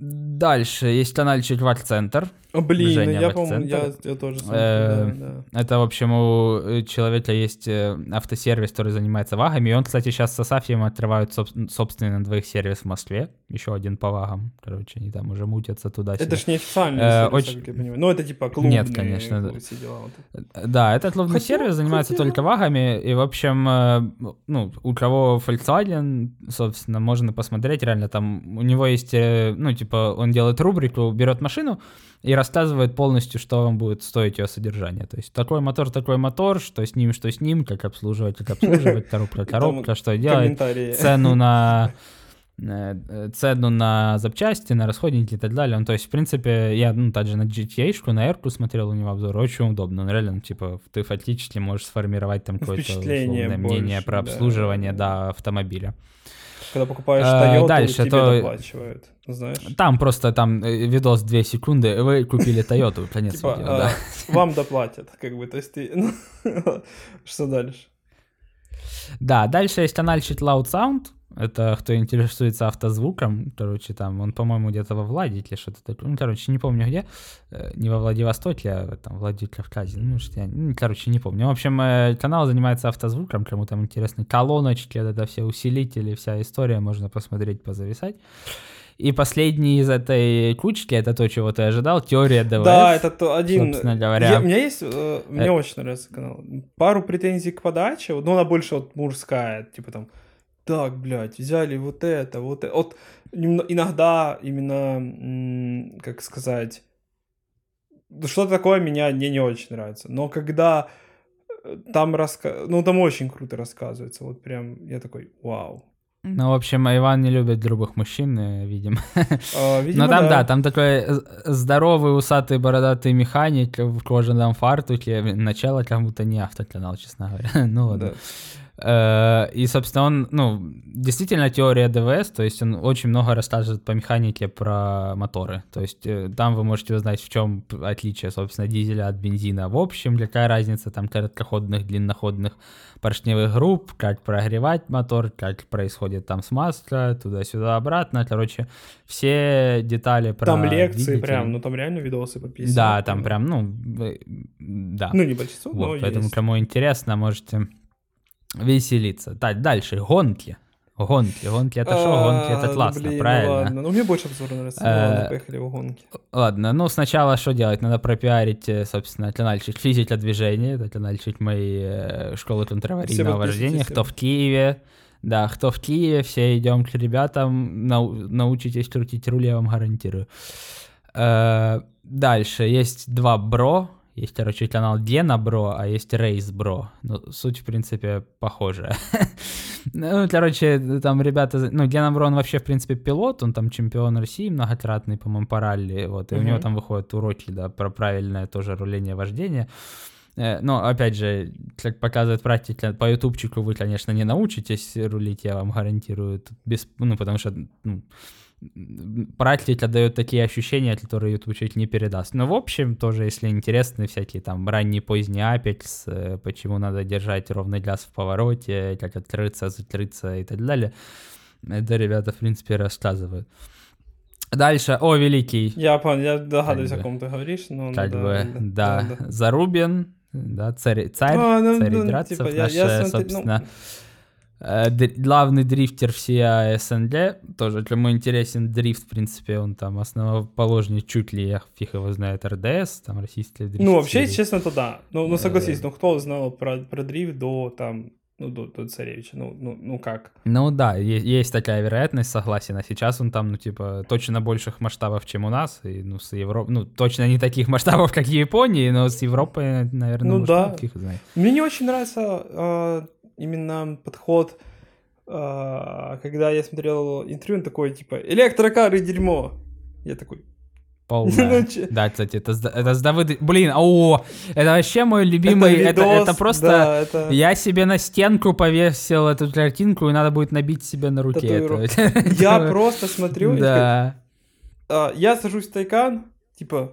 Дальше есть каналчик Вак-центр. О, блин, Женя я помню, я, я тоже смотрю, Э, да, да. Это, в общем, у э, человека есть э, автосервис, который занимается вагами. И он, кстати, сейчас с Асафьем открывают соб- собственный на двоих сервис в Москве. Еще один по вагам. Короче, они там уже мутятся туда-сюда. Это ж не официальный Э, сервис, очень- как я понимаю. Ну, это типа клубные Нет, конечно, да. дела. вот. Да, этот ловный Хотя- сервис занимается хотя- только вагами, и, в общем, ну, у кого Volkswagen, собственно, можно посмотреть, реально, там, у него есть, ну, типа, он делает рубрику, берет машину и рассказывает полностью, что вам будет стоить ее содержание. То есть, такой мотор, такой мотор, что с ним, что с ним, как обслуживать, как обслуживать, коробка, коробка, что делать, цену на э, э, цену на запчасти, на расходники и так далее. Ну, то есть, в принципе, я, ну, также на GTA-шку, на R смотрел у него обзор, очень удобно. Ну, реально, ну, типа, ты фактически можешь сформировать там какое-то мнение про да. обслуживание, да, автомобиля. Когда покупаешь Э, Toyota, дальше, тебе то- доплачивают, знаешь. Там просто там э, видос 2 секунды, вы купили Toyota, конец Типа, видео, а, да. вам доплатят, как бы, то есть ты... ну, Что дальше? Да, дальше есть каналчик Loud Sound. Это кто интересуется автозвуком. Короче, там он, по-моему, где-то во Владике что-то такое. Ну, короче, не помню где. Э, Не во Владивостоке, а там в Владикавказе. Ну, что я, ну, короче, не помню. В общем, э, канал занимается автозвуком, кому там интересно. Колоночки, это все усилители, вся история. Можно посмотреть, позависать. И последний из этой кучки, это то, чего ты ожидал, теория ДВС. Да, это то один... собственно говоря. Я- у меня есть... э, Мне Э. очень нравится канал. Пару претензий к подаче, но она больше вот мужская, типа там... Так, блядь, взяли вот это, вот это. Вот иногда именно, как сказать, что-то такое меня мне не очень нравится. Но когда э, там раска... ну там очень круто рассказывается, вот прям я такой, вау. Ну, в общем, Иван не любит грубых мужчин, э, видимо. А, видимо, Ну там, да, там такой здоровый, усатый, бородатый механик в кожаном фартуке. Начало как будто не автоканал, честно говоря. ну ладно. Да. Э, И, собственно, он, ну, действительно теория ДВС, то есть он очень много рассказывает по механике про моторы. То есть э, там вы можете узнать, в чем отличие, собственно, дизеля от бензина. В общем, какая разница там короткоходных, длинноходных поршневых групп, как прогревать мотор, как происходит там смазка, туда-сюда, обратно. Короче, все детали про Там лекции двигатель. прям, ну там реально видосы по 50. Да, там прям, ну, э, да. Ну, не большинство, но Вот, поэтому есть. кому интересно, можете веселиться. Так, дальше, гонки. Гонки, гонки это что? Гонки это А, классно, блин, ну правильно. ладно. Ну, мне больше обзора нравится. Ну, Э, ладно, поехали в гонки. Ладно, ну сначала что делать? Надо пропиарить, э, собственно, каналчик физика движения, это каналчик моей э, школы контраварийного вождения. Кто в Киеве, да, кто в Киеве, все идем к ребятам, нау- научитесь крутить руль, я вам гарантирую. Дальше есть два бро, есть, короче, канал Гена Бро, а есть Рейс Бро. Ну, суть, в принципе, похожая. Ну, короче, там ребята... Ну, Гена Бро, он вообще, в принципе, пилот, он там чемпион России многократный, по-моему, по ралли, вот, и у него там выходят уроки, да, про правильное тоже руление вождения. Э, Но, опять же, как показывает практика, по ютубчику вы, конечно, не научитесь рулить, я вам гарантирую, без, ну, потому что ну, практика дает такие ощущения, которые ютубчик не передаст. Но, в общем, тоже, если интересны всякие там ранний, поздний апекс, э, почему надо держать ровный газ в повороте, как открыться, закрыться и так далее, это ребята, в принципе, рассказывают. Дальше, о, великий, Я понял, я догадываюсь, Как о ком ты говоришь, но... как ну, бы, да, да, да. Зарубин, да, царь, царь, А, ну, царь ну, Драдцев, типа, я- наш, я э, смотрю, ну, собственно, д- главный дрифтер всея СНГ, тоже кому интересен дрифт, в принципе, он там основоположник чуть ли, я фиг его знает, РДС, там российские дрифт. Ну, вообще, честно, то да. Ну, ну согласись, ну кто знал про, про дрифт до там, ну, до, до царевича, ну, ну, ну как? Ну да, е- есть такая вероятность, согласен. А сейчас он там, ну, типа, точно больших масштабов, чем у нас. И, ну, с Европой, ну, точно не таких масштабов, как в Японии, но с Европой, наверное, Ну может, да. каких знает. Мне не очень нравится э, именно подход, э, когда я смотрел интервью, он такой, типа, электрокары дерьмо. Я такой, Полная. Ну, Да, кстати, это, это с Давыдой... Блин, о, это вообще мой любимый... Это, это, видос, просто... да, это... Я себе на стенку повесил эту картинку, и надо будет набить себе на руке. Это. Я просто смотрю, Да. а, я сажусь в тайкан, типа,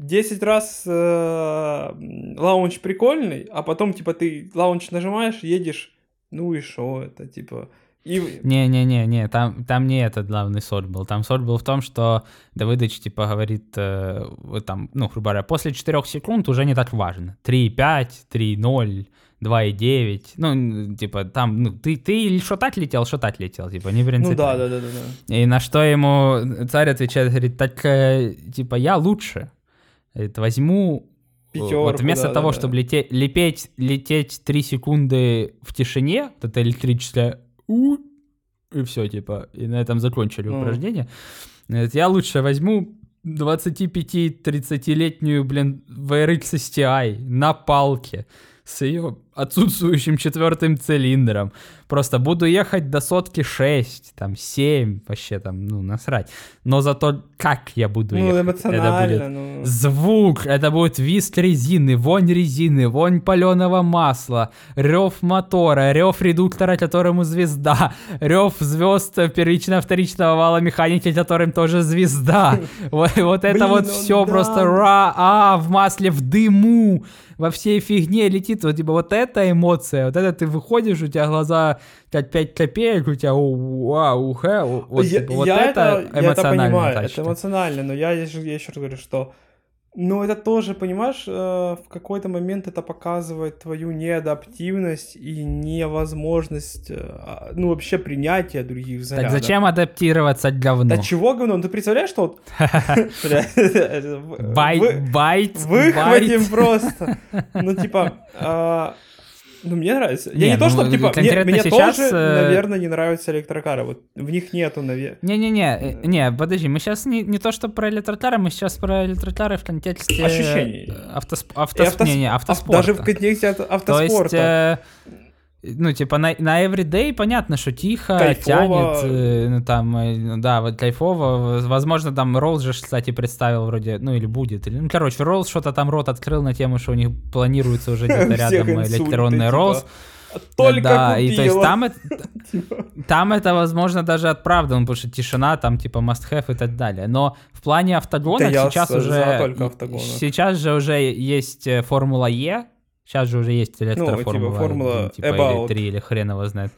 10 раз э, launch прикольный, а потом, типа, ты launch нажимаешь, едешь, ну и шо это, типа... И... Не-не-не, там, там не этот главный соль был. Там соль был в том, что Давыдыч, типа, говорит, э, там, ну, грубо говоря, после 4 секунд уже не так важно. 3,5, 3,0, 2,9. Ну, типа, там, ну, ты, ты или шо так летел, шо так летел, типа, не Ну принципиально. да, да, да, да, да. И на что ему царь отвечает, говорит, так, э, типа, я лучше. Говорит, возьму э, Пятёрку, вот вместо да, того, да, да. чтобы лететь, лепеть, лететь 3 секунды в тишине, вот это электрическое «у», и все, типа, и на этом закончили Ну. упражнение. Я лучше возьму 25-30-летнюю, блин, VRX STI на палке с ее отсутствующим четвертым цилиндром. Просто буду ехать до сотки 6, там 7, вообще там, ну, насрать. Но зато как я буду Ну, ехать? Это будет ну... Звук, это будет вист резины, вонь резины, вонь паленого масла, рев мотора, рев редуктора, которому звезда, рев звезд первично-вторичного вала механики, которым тоже звезда. Вот, это вот ну все просто ра, а, в масле, в дыму, во всей фигне летит. Вот типа вот эта эмоция, вот это ты выходишь, у тебя глаза 5 копеек, у тебя вау, хэ, вот, я, типа, вот я это я это понимаю, тачка. это эмоционально, но я, я еще раз говорю, что ну, это тоже, понимаешь, э, в какой-то момент это показывает твою неадаптивность и невозможность, э, а, ну, вообще принятия других Так взглядов. зачем адаптироваться говну? Да чего говно? Ну, Ты представляешь, что вы- Байт, байт, Выхватим просто. Ну, типа, а, ну, мне нравится. Я Не, не то, ну, что, типа, мне, конкретно мне сейчас, тоже, э, наверное, не нравятся электрокары. Вот в них нету, наверное. Не-не-не, э, не, подожди, мы сейчас не, не то, что про электрокары, мы сейчас про электрокары в контексте... Ощущений. э, Автосп... И автос... автос- Не, не, ав- автоспорта. Даже в контексте авто- То есть, автоспорта. э, ну, типа, на, на everyday понятно, что тихо, Кайфово. тянет, ну, там, э, ну, да, вот кайфово. Возможно, там Роллс же, кстати, представил вроде, ну, или будет. Или, ну, короче, Роллс что-то там рот открыл на тему, что у них планируется уже где-то рядом электронный типа, Роллс. Только да, и то есть купила. там это, Типа. там это, возможно, даже оправдано, потому что тишина, там, типа, must have и так далее. Но в плане автогонок Да сейчас уже... Сейчас же уже есть э, Формула Е, сейчас же уже есть типа, электроформула. Формула типа, или About. 3, или хрен его знает.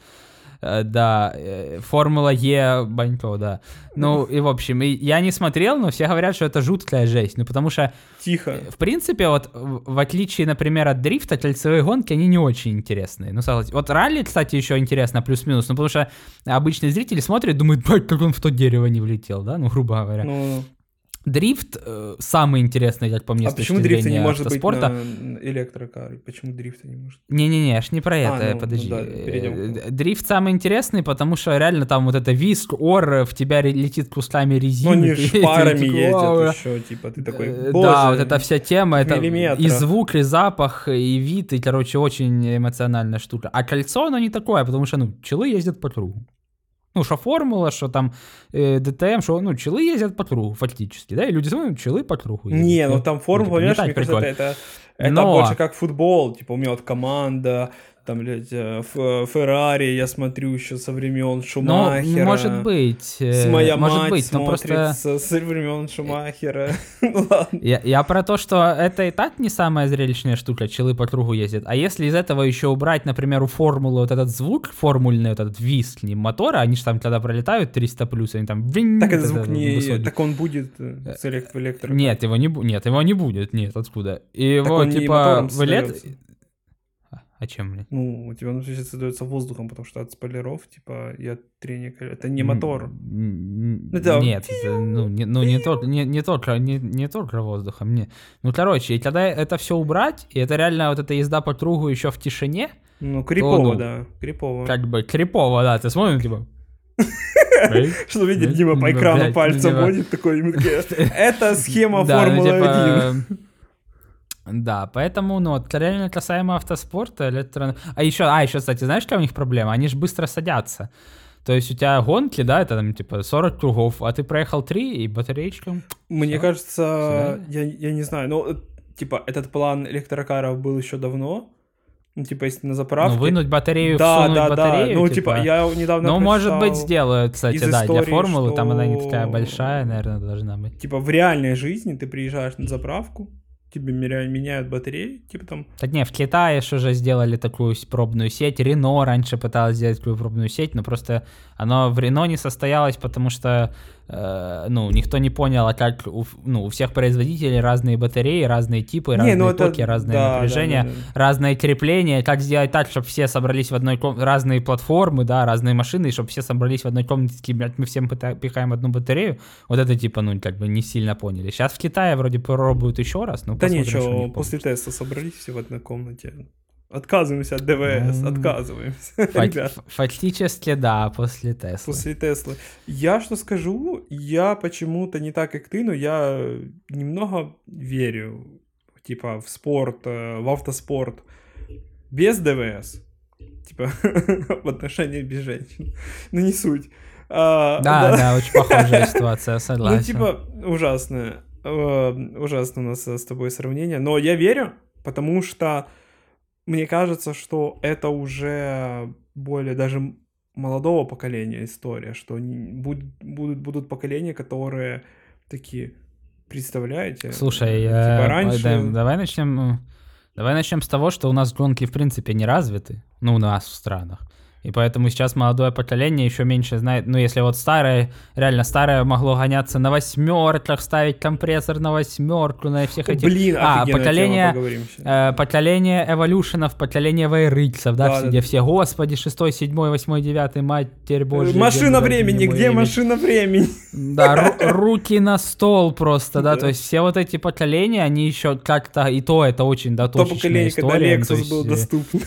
Э, Да, э, Формула Е, банько, да. Ну, и в общем, и я не смотрел, но все говорят, что это жуткая жесть. Ну, потому что Тихо. в принципе, вот в отличие, например, от дрифта, кольцевые гонки, они не очень интересные. Ну, согласен. Вот ралли, кстати, еще интересно, плюс-минус, ну, потому что обычные зрители смотрят, думают, бать, как он в то дерево не влетел, да, ну, грубо говоря. Ну, Дрифт э, самый интересный, как по мне, а с почему дрифта не может быть автоспорта. на электрокаре? Почему дрифта не может? Не-не-не, аж не про А, это, ну, ну подожди. да, перейдем к Э. Дрифт самый интересный, потому что реально там вот это виск, ор, в тебя летит кусками резины. Ну, они ты- ж ты парами такой, «Вау, ездят еще, типа, ты такой, Э. Да, вот эта вся тема, это и звук, и запах, и вид, и, короче, очень эмоциональная штука. А кольцо, оно не такое, потому что, ну, челы ездят по кругу. Ну, что формула, что там э, ДТМ, что, ну, челы ездят по кругу, фактически, да, и люди ну, челы по кругу ездят. Не, ну там формула, типа, понимаешь, мне кажется, это, это Но- больше как футбол. Типа, у меня вот команда, там, блядь, э, Феррари, я смотрю еще со времен Ну, Шумахера. может быть, э, С моя может мать быть, но просто... со, времен Шумахера. Ну. Я, я про то, что это и так не самая зрелищная штука, челы по кругу ездят. А если из этого еще убрать, например, у формулы вот этот звук, формульный вот этот виск не мотора, они же там когда пролетают 300 плюс, они там... винь, Так этот звук это не... высокий. Так он будет э, с элект- в электро. Нет, его не, бу- нет, его не будет, нет, откуда? И его, типа, мотором вылет... А чем, блядь? Ну, у тебя внутри создается воздухом, потому что от спойлеров, типа, и от трения... Это не мотор. Ну. Нет, это, ну, не, ну не, только, не, не, только, не, не только воздухом. Не. Ну, короче, и когда это все убрать, и это реально вот эта езда по кругу еще в тишине, Ну, крипово, ну, да, крипово. как бы крипово, да, ты смотришь, типа... «Эй, Что видит Дима по ну, экрану пальцем водит такой, это схема Да, ну, Формулы-1. типа, Да, поэтому, ну, вот, реально касаемо автоспорта, электро... А еще, а, еще, кстати, знаешь, какая у них проблема? Они же быстро садятся. То есть у тебя гонки, да, это там, типа, 40 кругов, а ты проехал 3, и батареечка... Мне Всё. кажется, я, я не знаю, ну, типа, этот план электрокаров был еще давно. Ну, типа, если на заправке. Ну, вынуть батарею, да, всунуть да, батарею, да. Ну, типа, я недавно Ну, может быть, сделают, кстати, да, для истории, формулы, там она не что- такая большая, наверное, должна быть. Типа, в реальной жизни ты приезжаешь на заправку, тебе меняют батареи, типа там, Так не, в Китае ж уже сделали такую пробную сеть, Рено раньше пыталась сделать такую пробную сеть, но просто оно в Рено не состоялось, потому что, э, ну, никто не понял, а как у, ну, у всех производителей разные батареи, разные типы, разные ну, это- токи, разное да, напряжение, да, да, да. разное крепление, как сделать так, чтобы все собрались в одной комнате, разные платформы, да, разные машины, чтобы все собрались в одной комнате, блядь, мы всем пихаем одну батарею, вот это типа, ну, как бы не сильно поняли. Сейчас в Китае вроде пробуют еще раз, ну, Да ничего, них после теста собрались все в одной комнате. Отказываемся от ДВС, Ну, отказываемся. Фа- Ребят, ф- Фактически, да, после Теслы. после Теслы. Я что скажу, я почему-то не так, как ты, но я немного верю, типа, в спорт, э, в автоспорт без ДВС. Типа, в отношениях без женщин. Ну, не суть. А, Да, да, очень похожая ситуация, согласен. Ну, типа, ужасное. Э, Ужасно у нас с тобой сравнение. Но я верю, потому что мне кажется, что это уже более даже молодого поколения история, что будут, будут, будут поколения, которые такие, представляете? Слушай, типа э, раньше... да- давай начнем. э, Давай начнем с того, что у нас гонки в принципе не развиты, ну у нас в странах. И поэтому сейчас молодое поколение еще меньше знает. Ну, если вот старое, реально старое могло гоняться на восьмерках, ставить компрессор на восьмерку, на всех этих. Блин, а, поколение, э, поколение эволюшенов, поколение вейриксов, да, Да, все, да, все, господи, шестой, седьмой, восьмой, девятый, матерь божья. машина где времени, где имя? машина времени? Да, ру- руки на стол просто, да, то есть все вот эти поколения, они еще как-то, и то это очень, да, То точечная поколение, когда история. то Lexus есть, был э, доступный.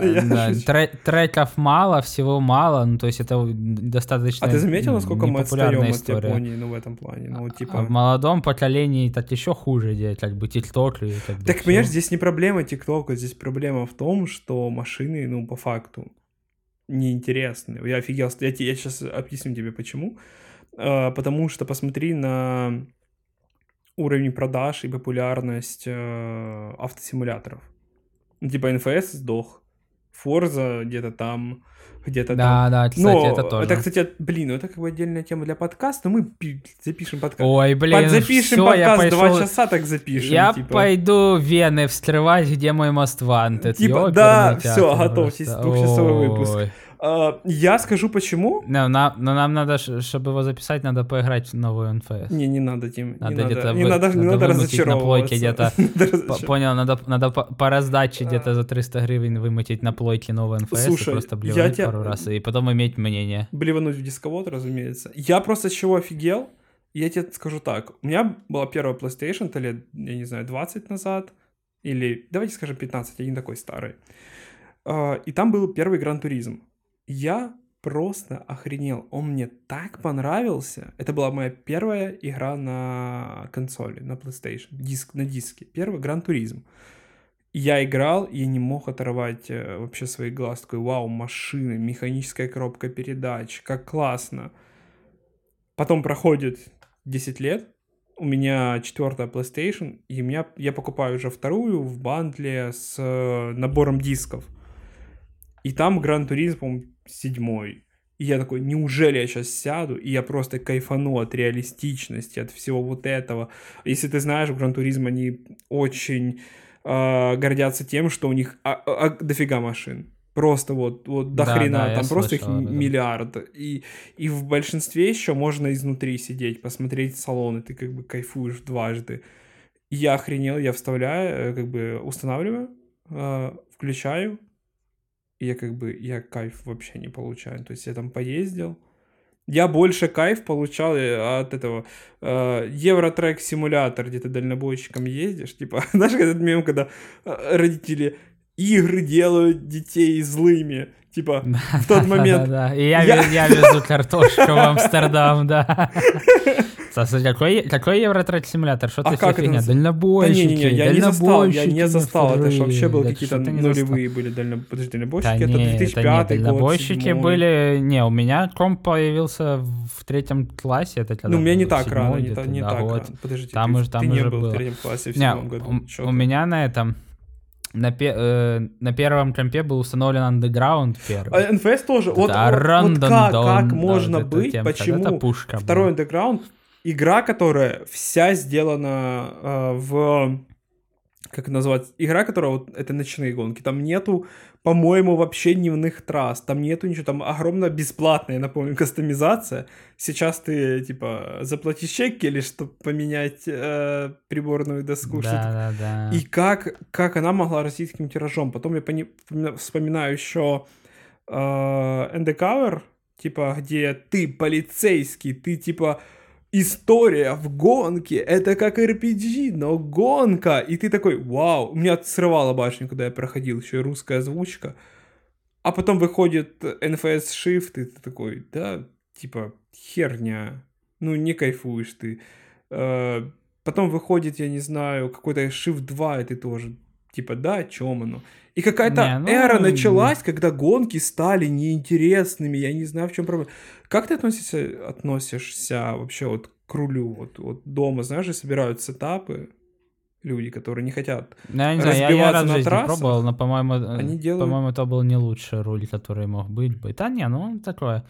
э, да. Тре- треков мало, всего мало, ну, то есть это достаточно А ты заметил, насколько мы отстаем от. Японии, ну, в этом плане? Ну, А типа... в молодом поколении так еще хуже, где как бы тикток и как бы Так, всё. понимаешь, здесь не проблема ТикТока, здесь проблема в том, что машины, ну, по факту, неинтересны. Я офигел, я, я сейчас объясню тебе почему. А, потому что посмотри на уровень продаж и популярность э, автосимуляторов. Ну, типа НФС сдох, Форза где-то там, где-то там. Да, да, кстати, Но это тоже. это, кстати, блин, ну это как бы отдельная тема для подкаста, но мы пи- запишем подкаст. Ой, блин, Подзапишем всё, я подкаст два пошёл- часа, так запишем. Я типа. пойду вены вскрывать, где мой мост вантед. Типа, да, всё, готовьтесь, двухчасовой выпуск. А, я скажу почему. No, на, но нам надо, чтобы его записать, надо поиграть в новую НФС. Не, не надо, Тим. Надо не где-то не вы- надо, не надо надо вымутить на плойке разочаровываться. где-то. Разочаровываться. Понял, надо, надо по, по раздаче где-то за 300 гривен вымутить на плойке новый НФС Слушай, и просто блевать тебя- пару раз, и потом иметь мнение. Блевануть в дисковод, разумеется. Я просто чего офигел? Я тебе скажу так. У меня была первая PlayStation, то лет, я не знаю, 20 назад. Или, давайте скажем, 15, я не такой старый. А, И там был первый Гран Туризм. Я просто охренел. Он мне так понравился. Это была моя первая игра на консоли, на PlayStation. Диск, на диске. Первый Гран Туризм. Я играл, и не мог оторвать э, вообще свои глаз. Такой, вау, машины, механическая коробка передач, как классно. Потом проходит 10 лет, у меня четвертая PlayStation, и меня, я покупаю уже вторую в бандле с э, набором дисков. И там Гран Туризм, по-моему, седьмой. И я такой, неужели я сейчас сяду, и я просто кайфану от реалистичности, от всего вот этого. Если ты знаешь, в Гран Туризм они очень э, гордятся тем, что у них а- а- дофига машин. Просто вот, вот до Да, хрена, да, там просто их слышал об этом. миллиард. И, и в большинстве еще можно изнутри сидеть, посмотреть салон, и ты как бы кайфуешь дважды. Я охренел, я вставляю, э, как бы устанавливаю, э, включаю, и я как бы, я кайф вообще не получаю. То есть я там поездил, я больше кайф получал э, от этого э, Евротрек симулятор, где ты дальнобойщиком ездишь. Типа, знаешь, этот мем, когда э, родители игры делают детей злыми. Типа, в тот момент... Да, да, И я, я... я везу картошку в Амстердам, да. Кстати, какой, какой Евротрек симулятор? Что А ты как это фигня? Дальнобойщики, Да не, не, не, я не застал, я не застал. Это ж на вообще были какие-то Да не нулевые были дально... Подожди, Да дальнобойщики, не, это 2005 это год, не, дальнобойщики седьмой. были... Не, у меня комп появился в третьем классе. Это когда Ну, у меня не так рано, не, та- не да, так год. рано. Подожди, Там ты, уже- там ты не уже был было. в третьем классе в Не, году. у, у меня на этом... На, пе- э, на первом компе был установлен Underground первый. А НФС тоже. Вот, Да, вот- вот как, как да, можно вот эта быть, почему Это пушка Второй. Underground игра, которая вся сделана э, в как назвать игра, которая вот это ночные гонки. Там нету, по-моему, вообще дневных трасс. Там нету ничего. Там огромная бесплатная, напомню, кастомизация. Сейчас ты типа заплатишь чек или чтобы поменять э, приборную доску. Да, да, да. и как, как она могла расти таким тиражом. Потом я пони- вспомина- вспоминаю еще э, Undercover, типа, где ты полицейский, ты типа история в гонке, это как RPG, но гонка. И ты такой, вау, у меня срывала башню, когда я проходил, еще русская озвучка. А потом выходит NFS Shift, и ты такой, да, типа, херня. Ну, не кайфуешь ты. Э, Потом выходит, я не знаю, какой-то Shift 2, и ты тоже, типа, да, о чем оно? И какая-то ну, эра началась, когда гонки стали неинтересными, я не знаю, в чем проблема. Как ты относишься, относишься вообще вот к рулю? Вот, вот дома, знаешь, собирают сетапы, люди, которые не хотят. Ну, я не знаю, я, я раз на трассах, пробовал, но, по-моему, э, они делают- по-моему, это был не лучший руль, который мог быть бы. Да не, ну, такое.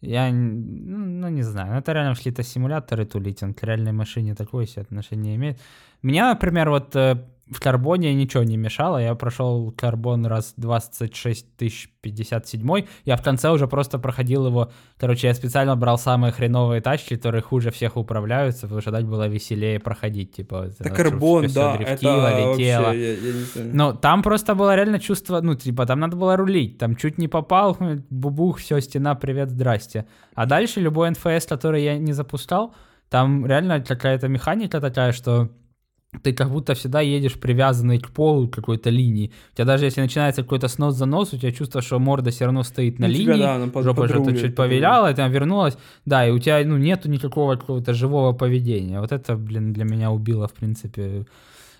Я, ну, ну, не знаю, это реально какие-то симуляторы тулить, он к реальной машине такое себе отношение имеет. Мне, например, вот э, в карбоне ничего не мешало, я прошел карбон раз 26 тысяч 57, я в конце уже просто проходил его, короче, я специально брал самые хреновые тачки, которые хуже всех управляются, потому что так было веселее проходить, типа. Это чтоб карбон, всё да, дрифтило, это летело. вообще, я, я не. Ну, там просто было реально чувство, ну, типа, там надо было рулить, там чуть не попал, бубух, все, стена, привет, здрасте. А дальше любой НФС, который я не запускал, там реально какая-то механика такая, что ты как будто всегда едешь привязанный к полу какой-то линии. У тебя даже если начинается какой-то снос-занос, у тебя чувство, что морда все равно стоит на Ну, тебя, линии, да, она под- жопа что-то чуть повиляла, и там вернулась, да, и у тебя, ну, нету никакого какого-то живого поведения. Вот это, блин, для меня убило, в принципе,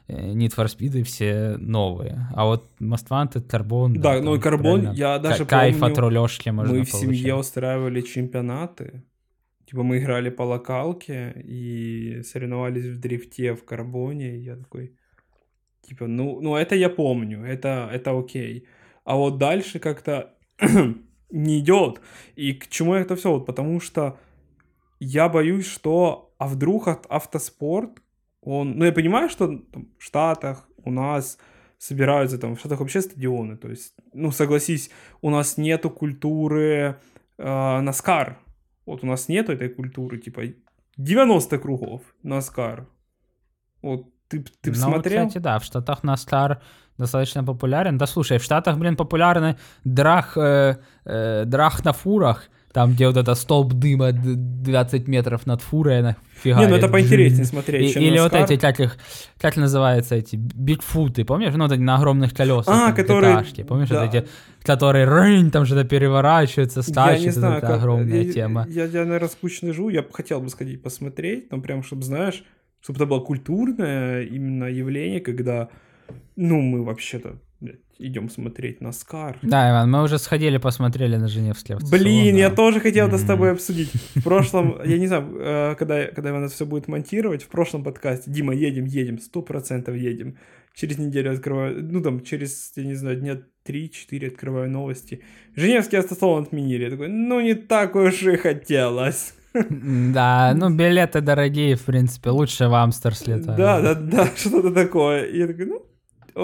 э, Need for Speed все новые. А вот Most Wanted, Carbon... Да, ну и Carbon, я даже Кайф помню, от рулежки можно мы в семье получать. устраивали чемпионаты. Типа мы играли по локалке и соревновались в дрифте в карбоне. И я такой, типа, ну, ну это я помню, это, это окей. А вот дальше как-то не идет. И к чему это все? Вот потому что я боюсь, что а вдруг от автоспорт, он, ну я понимаю, что там, в Штатах у нас собираются там в Штатах вообще стадионы, то есть, ну согласись, у нас нету культуры э, Наскар, вот у нас нету этой культуры, типа 90 кругов Наскар, вот ты, ты Ну, смотрел? кстати, да, в Штатах NASCAR достаточно популярен. Да, слушай, в Штатах, блин, популярны драх, э, э, драх на фурах, там, где вот это столб дыма д- 20 метров над фурой, она Не, фигарит. ну это поинтереснее смотреть, чем Или вот эти, как их, как называются эти, бигфуты, помнишь? Ну, вот эти на огромных колесах. А, там, которые- помнишь, вот эти, которые рынь, там что-то переворачиваются, не знаю, это как... огромная тема. Я, я, наверное, скучно живу, я бы хотел бы сходить посмотреть, но прям, чтобы, знаешь, чтобы это было культурное именно явление, когда, ну, мы вообще-то идем смотреть на Скар. Да, Иван, мы уже сходили, посмотрели на Женевский автосалон. Блин, я да. тоже хотел это с тобой обсудить. В прошлом, я не знаю, э, когда, когда Иван это все будет монтировать, в прошлом подкасте, Дима, едем, едем, сто процентов едем. Через неделю открываю, ну там, через, я не знаю, дня 3-4 открываю новости. Женевский автосалон отменили. Я такой, ну не так уж и хотелось. Да, ну билеты дорогие, в принципе, лучше в Амстер слетать. Да, да, да, что-то такое. Я такой, ну,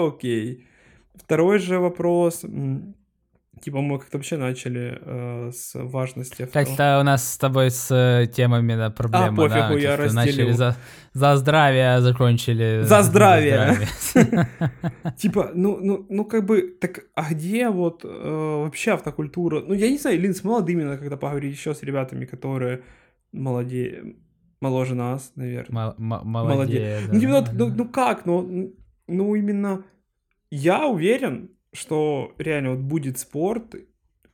окей. Второй же вопрос. Типа мы как-то вообще начали э, с важности авто. Как-то у нас с тобой с э, темами да, проблема, А, пофигу, да? я как-то начали разделил. за, за здравие, закончили... За здравие. Типа, ну, ну, ну, как бы, так, а где вот э, вообще автокультура? Ну, я не знаю, Лин, с молодыми надо когда поговорить еще с ребятами, которые молоде, моложе нас, наверное. Мол- м- Молодец. Молодец. Ну, типа, ну, ну, ну как, ну, ну, именно я уверен, что реально вот будет спорт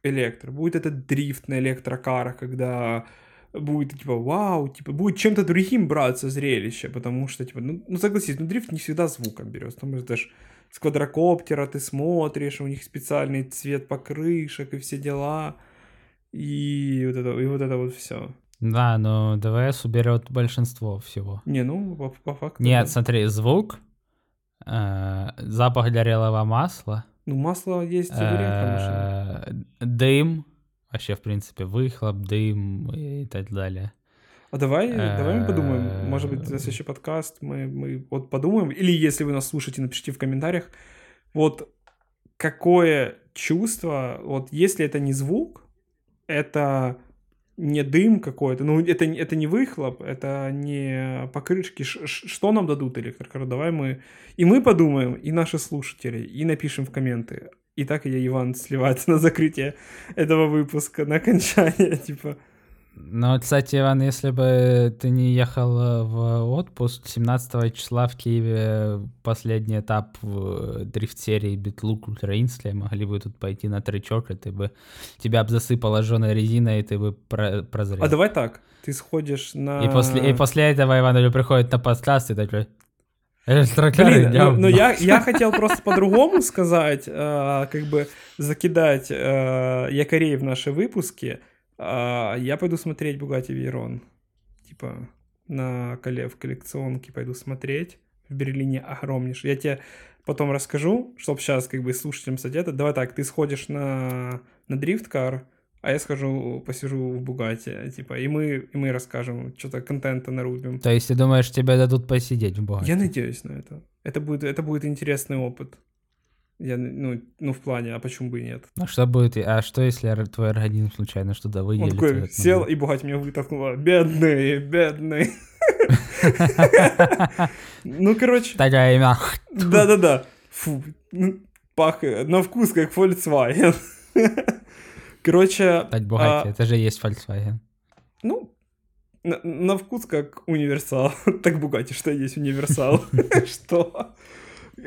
электро, будет этот дрифт на электрокарах, когда будет типа вау, типа будет чем-то другим браться зрелище, потому что типа, ну, ну согласись, ну дрифт не всегда звуком берется, там же даже с квадрокоптера ты смотришь, у них специальный цвет покрышек и все дела, и вот это, и вот это вот все. Да, но ДВС уберет большинство всего. Не, ну по, по факту. Нет, да. смотри, звук, запах горелого масла, Ну масло есть э, дым, вообще, в принципе, выхлоп, дым и так далее. А давай, давай мы подумаем. Может быть, Э, на следующий подкаст мы, мы вот подумаем. Или если вы нас слушаете, напишите в комментариях. Вот какое чувство, вот если это не звук, это не дым какой-то, ну это, это не выхлоп, это не покрышки, Ш- что нам дадут электрокары? Давай мы... И мы подумаем, и наши слушатели, и напишем в комменты. И так я, Иван, сливается на закрытие этого выпуска, на окончание, типа... Ну, вот, кстати, Иван, если бы ты не ехал э, в отпуск, 17 числа в Киеве последний этап в дрифт-серии Битлук Ультраинслия, могли бы тут пойти на тречок, и ты бы тебя бы засыпало жженой резиной, и ты бы про- прозрел. А давай так, ты сходишь на... и, после, и после этого Иван приходит на подкаст и такой... «Электрокары, Блин, ну, говно». ну я, я хотел просто по-другому сказать, э, как бы закидать э, якорей в наши выпуски. А я пойду смотреть Bugatti Veyron. Типа на коле в коллекционке пойду смотреть. В Берлине огромнейший. Я тебе потом расскажу, чтобы сейчас как бы слушателям садета. Давай так, ты сходишь на, на дрифткар, а я схожу, посижу в Бугате, типа, и мы, и мы расскажем, что-то контента нарубим. То есть ты думаешь, тебе дадут посидеть в Бугатти? Я надеюсь на это. Это будет, это будет интересный опыт. Я, ну, ну, в плане, а почему бы и нет? Ну что будет, а что если твой организм случайно что-то Он выделит? в такой сел, и Бугать меня вытолкнула. Бедный, бедный. Ну, короче, Такая имя. да-да-да. Фу, ну, пах, на вкус как Volkswagen. Короче, Стать Бугатти, а, это же есть Volkswagen. ну, на, вкус как универсал. Так Бугати, что есть универсал. Что?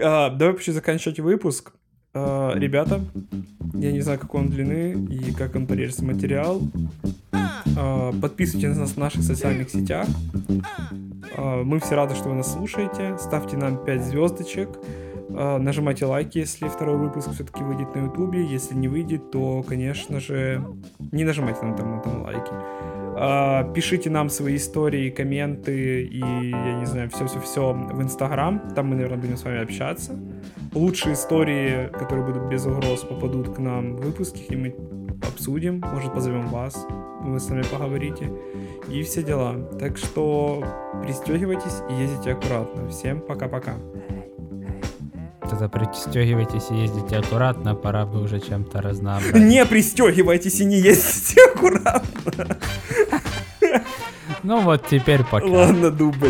А, Давай почти заканчивать выпуск. А, Ребята, я не знаю, какой он длины и как он порежется материал. А, Подписывайтесь на нас в наших социальных сетях. А, Мы все рады, что вы нас слушаете. Ставьте нам 5 звездочек. А, Нажимайте лайки, если второй выпуск все-таки выйдет на ютубе. Если не выйдет, то, конечно же, не нажимайте нам там, там лайки. А, Пишите нам свои истории, комменты и, я не знаю, все-все-все в Инстаграм. Там мы, наверное, будем с вами общаться. Лучшие истории, которые будут без угроз, попадут к нам в выпуски, и мы обсудим. Может, позовем вас, вы с нами поговорите. И все дела. Так что пристегивайтесь и ездите аккуратно. Всем пока-пока. Тогда пристегивайтесь и ездите аккуратно, пора бы уже чем-то разнообразить. Не пристегивайтесь и не ездите аккуратно. Ну вот теперь пока. Ладно, дубль.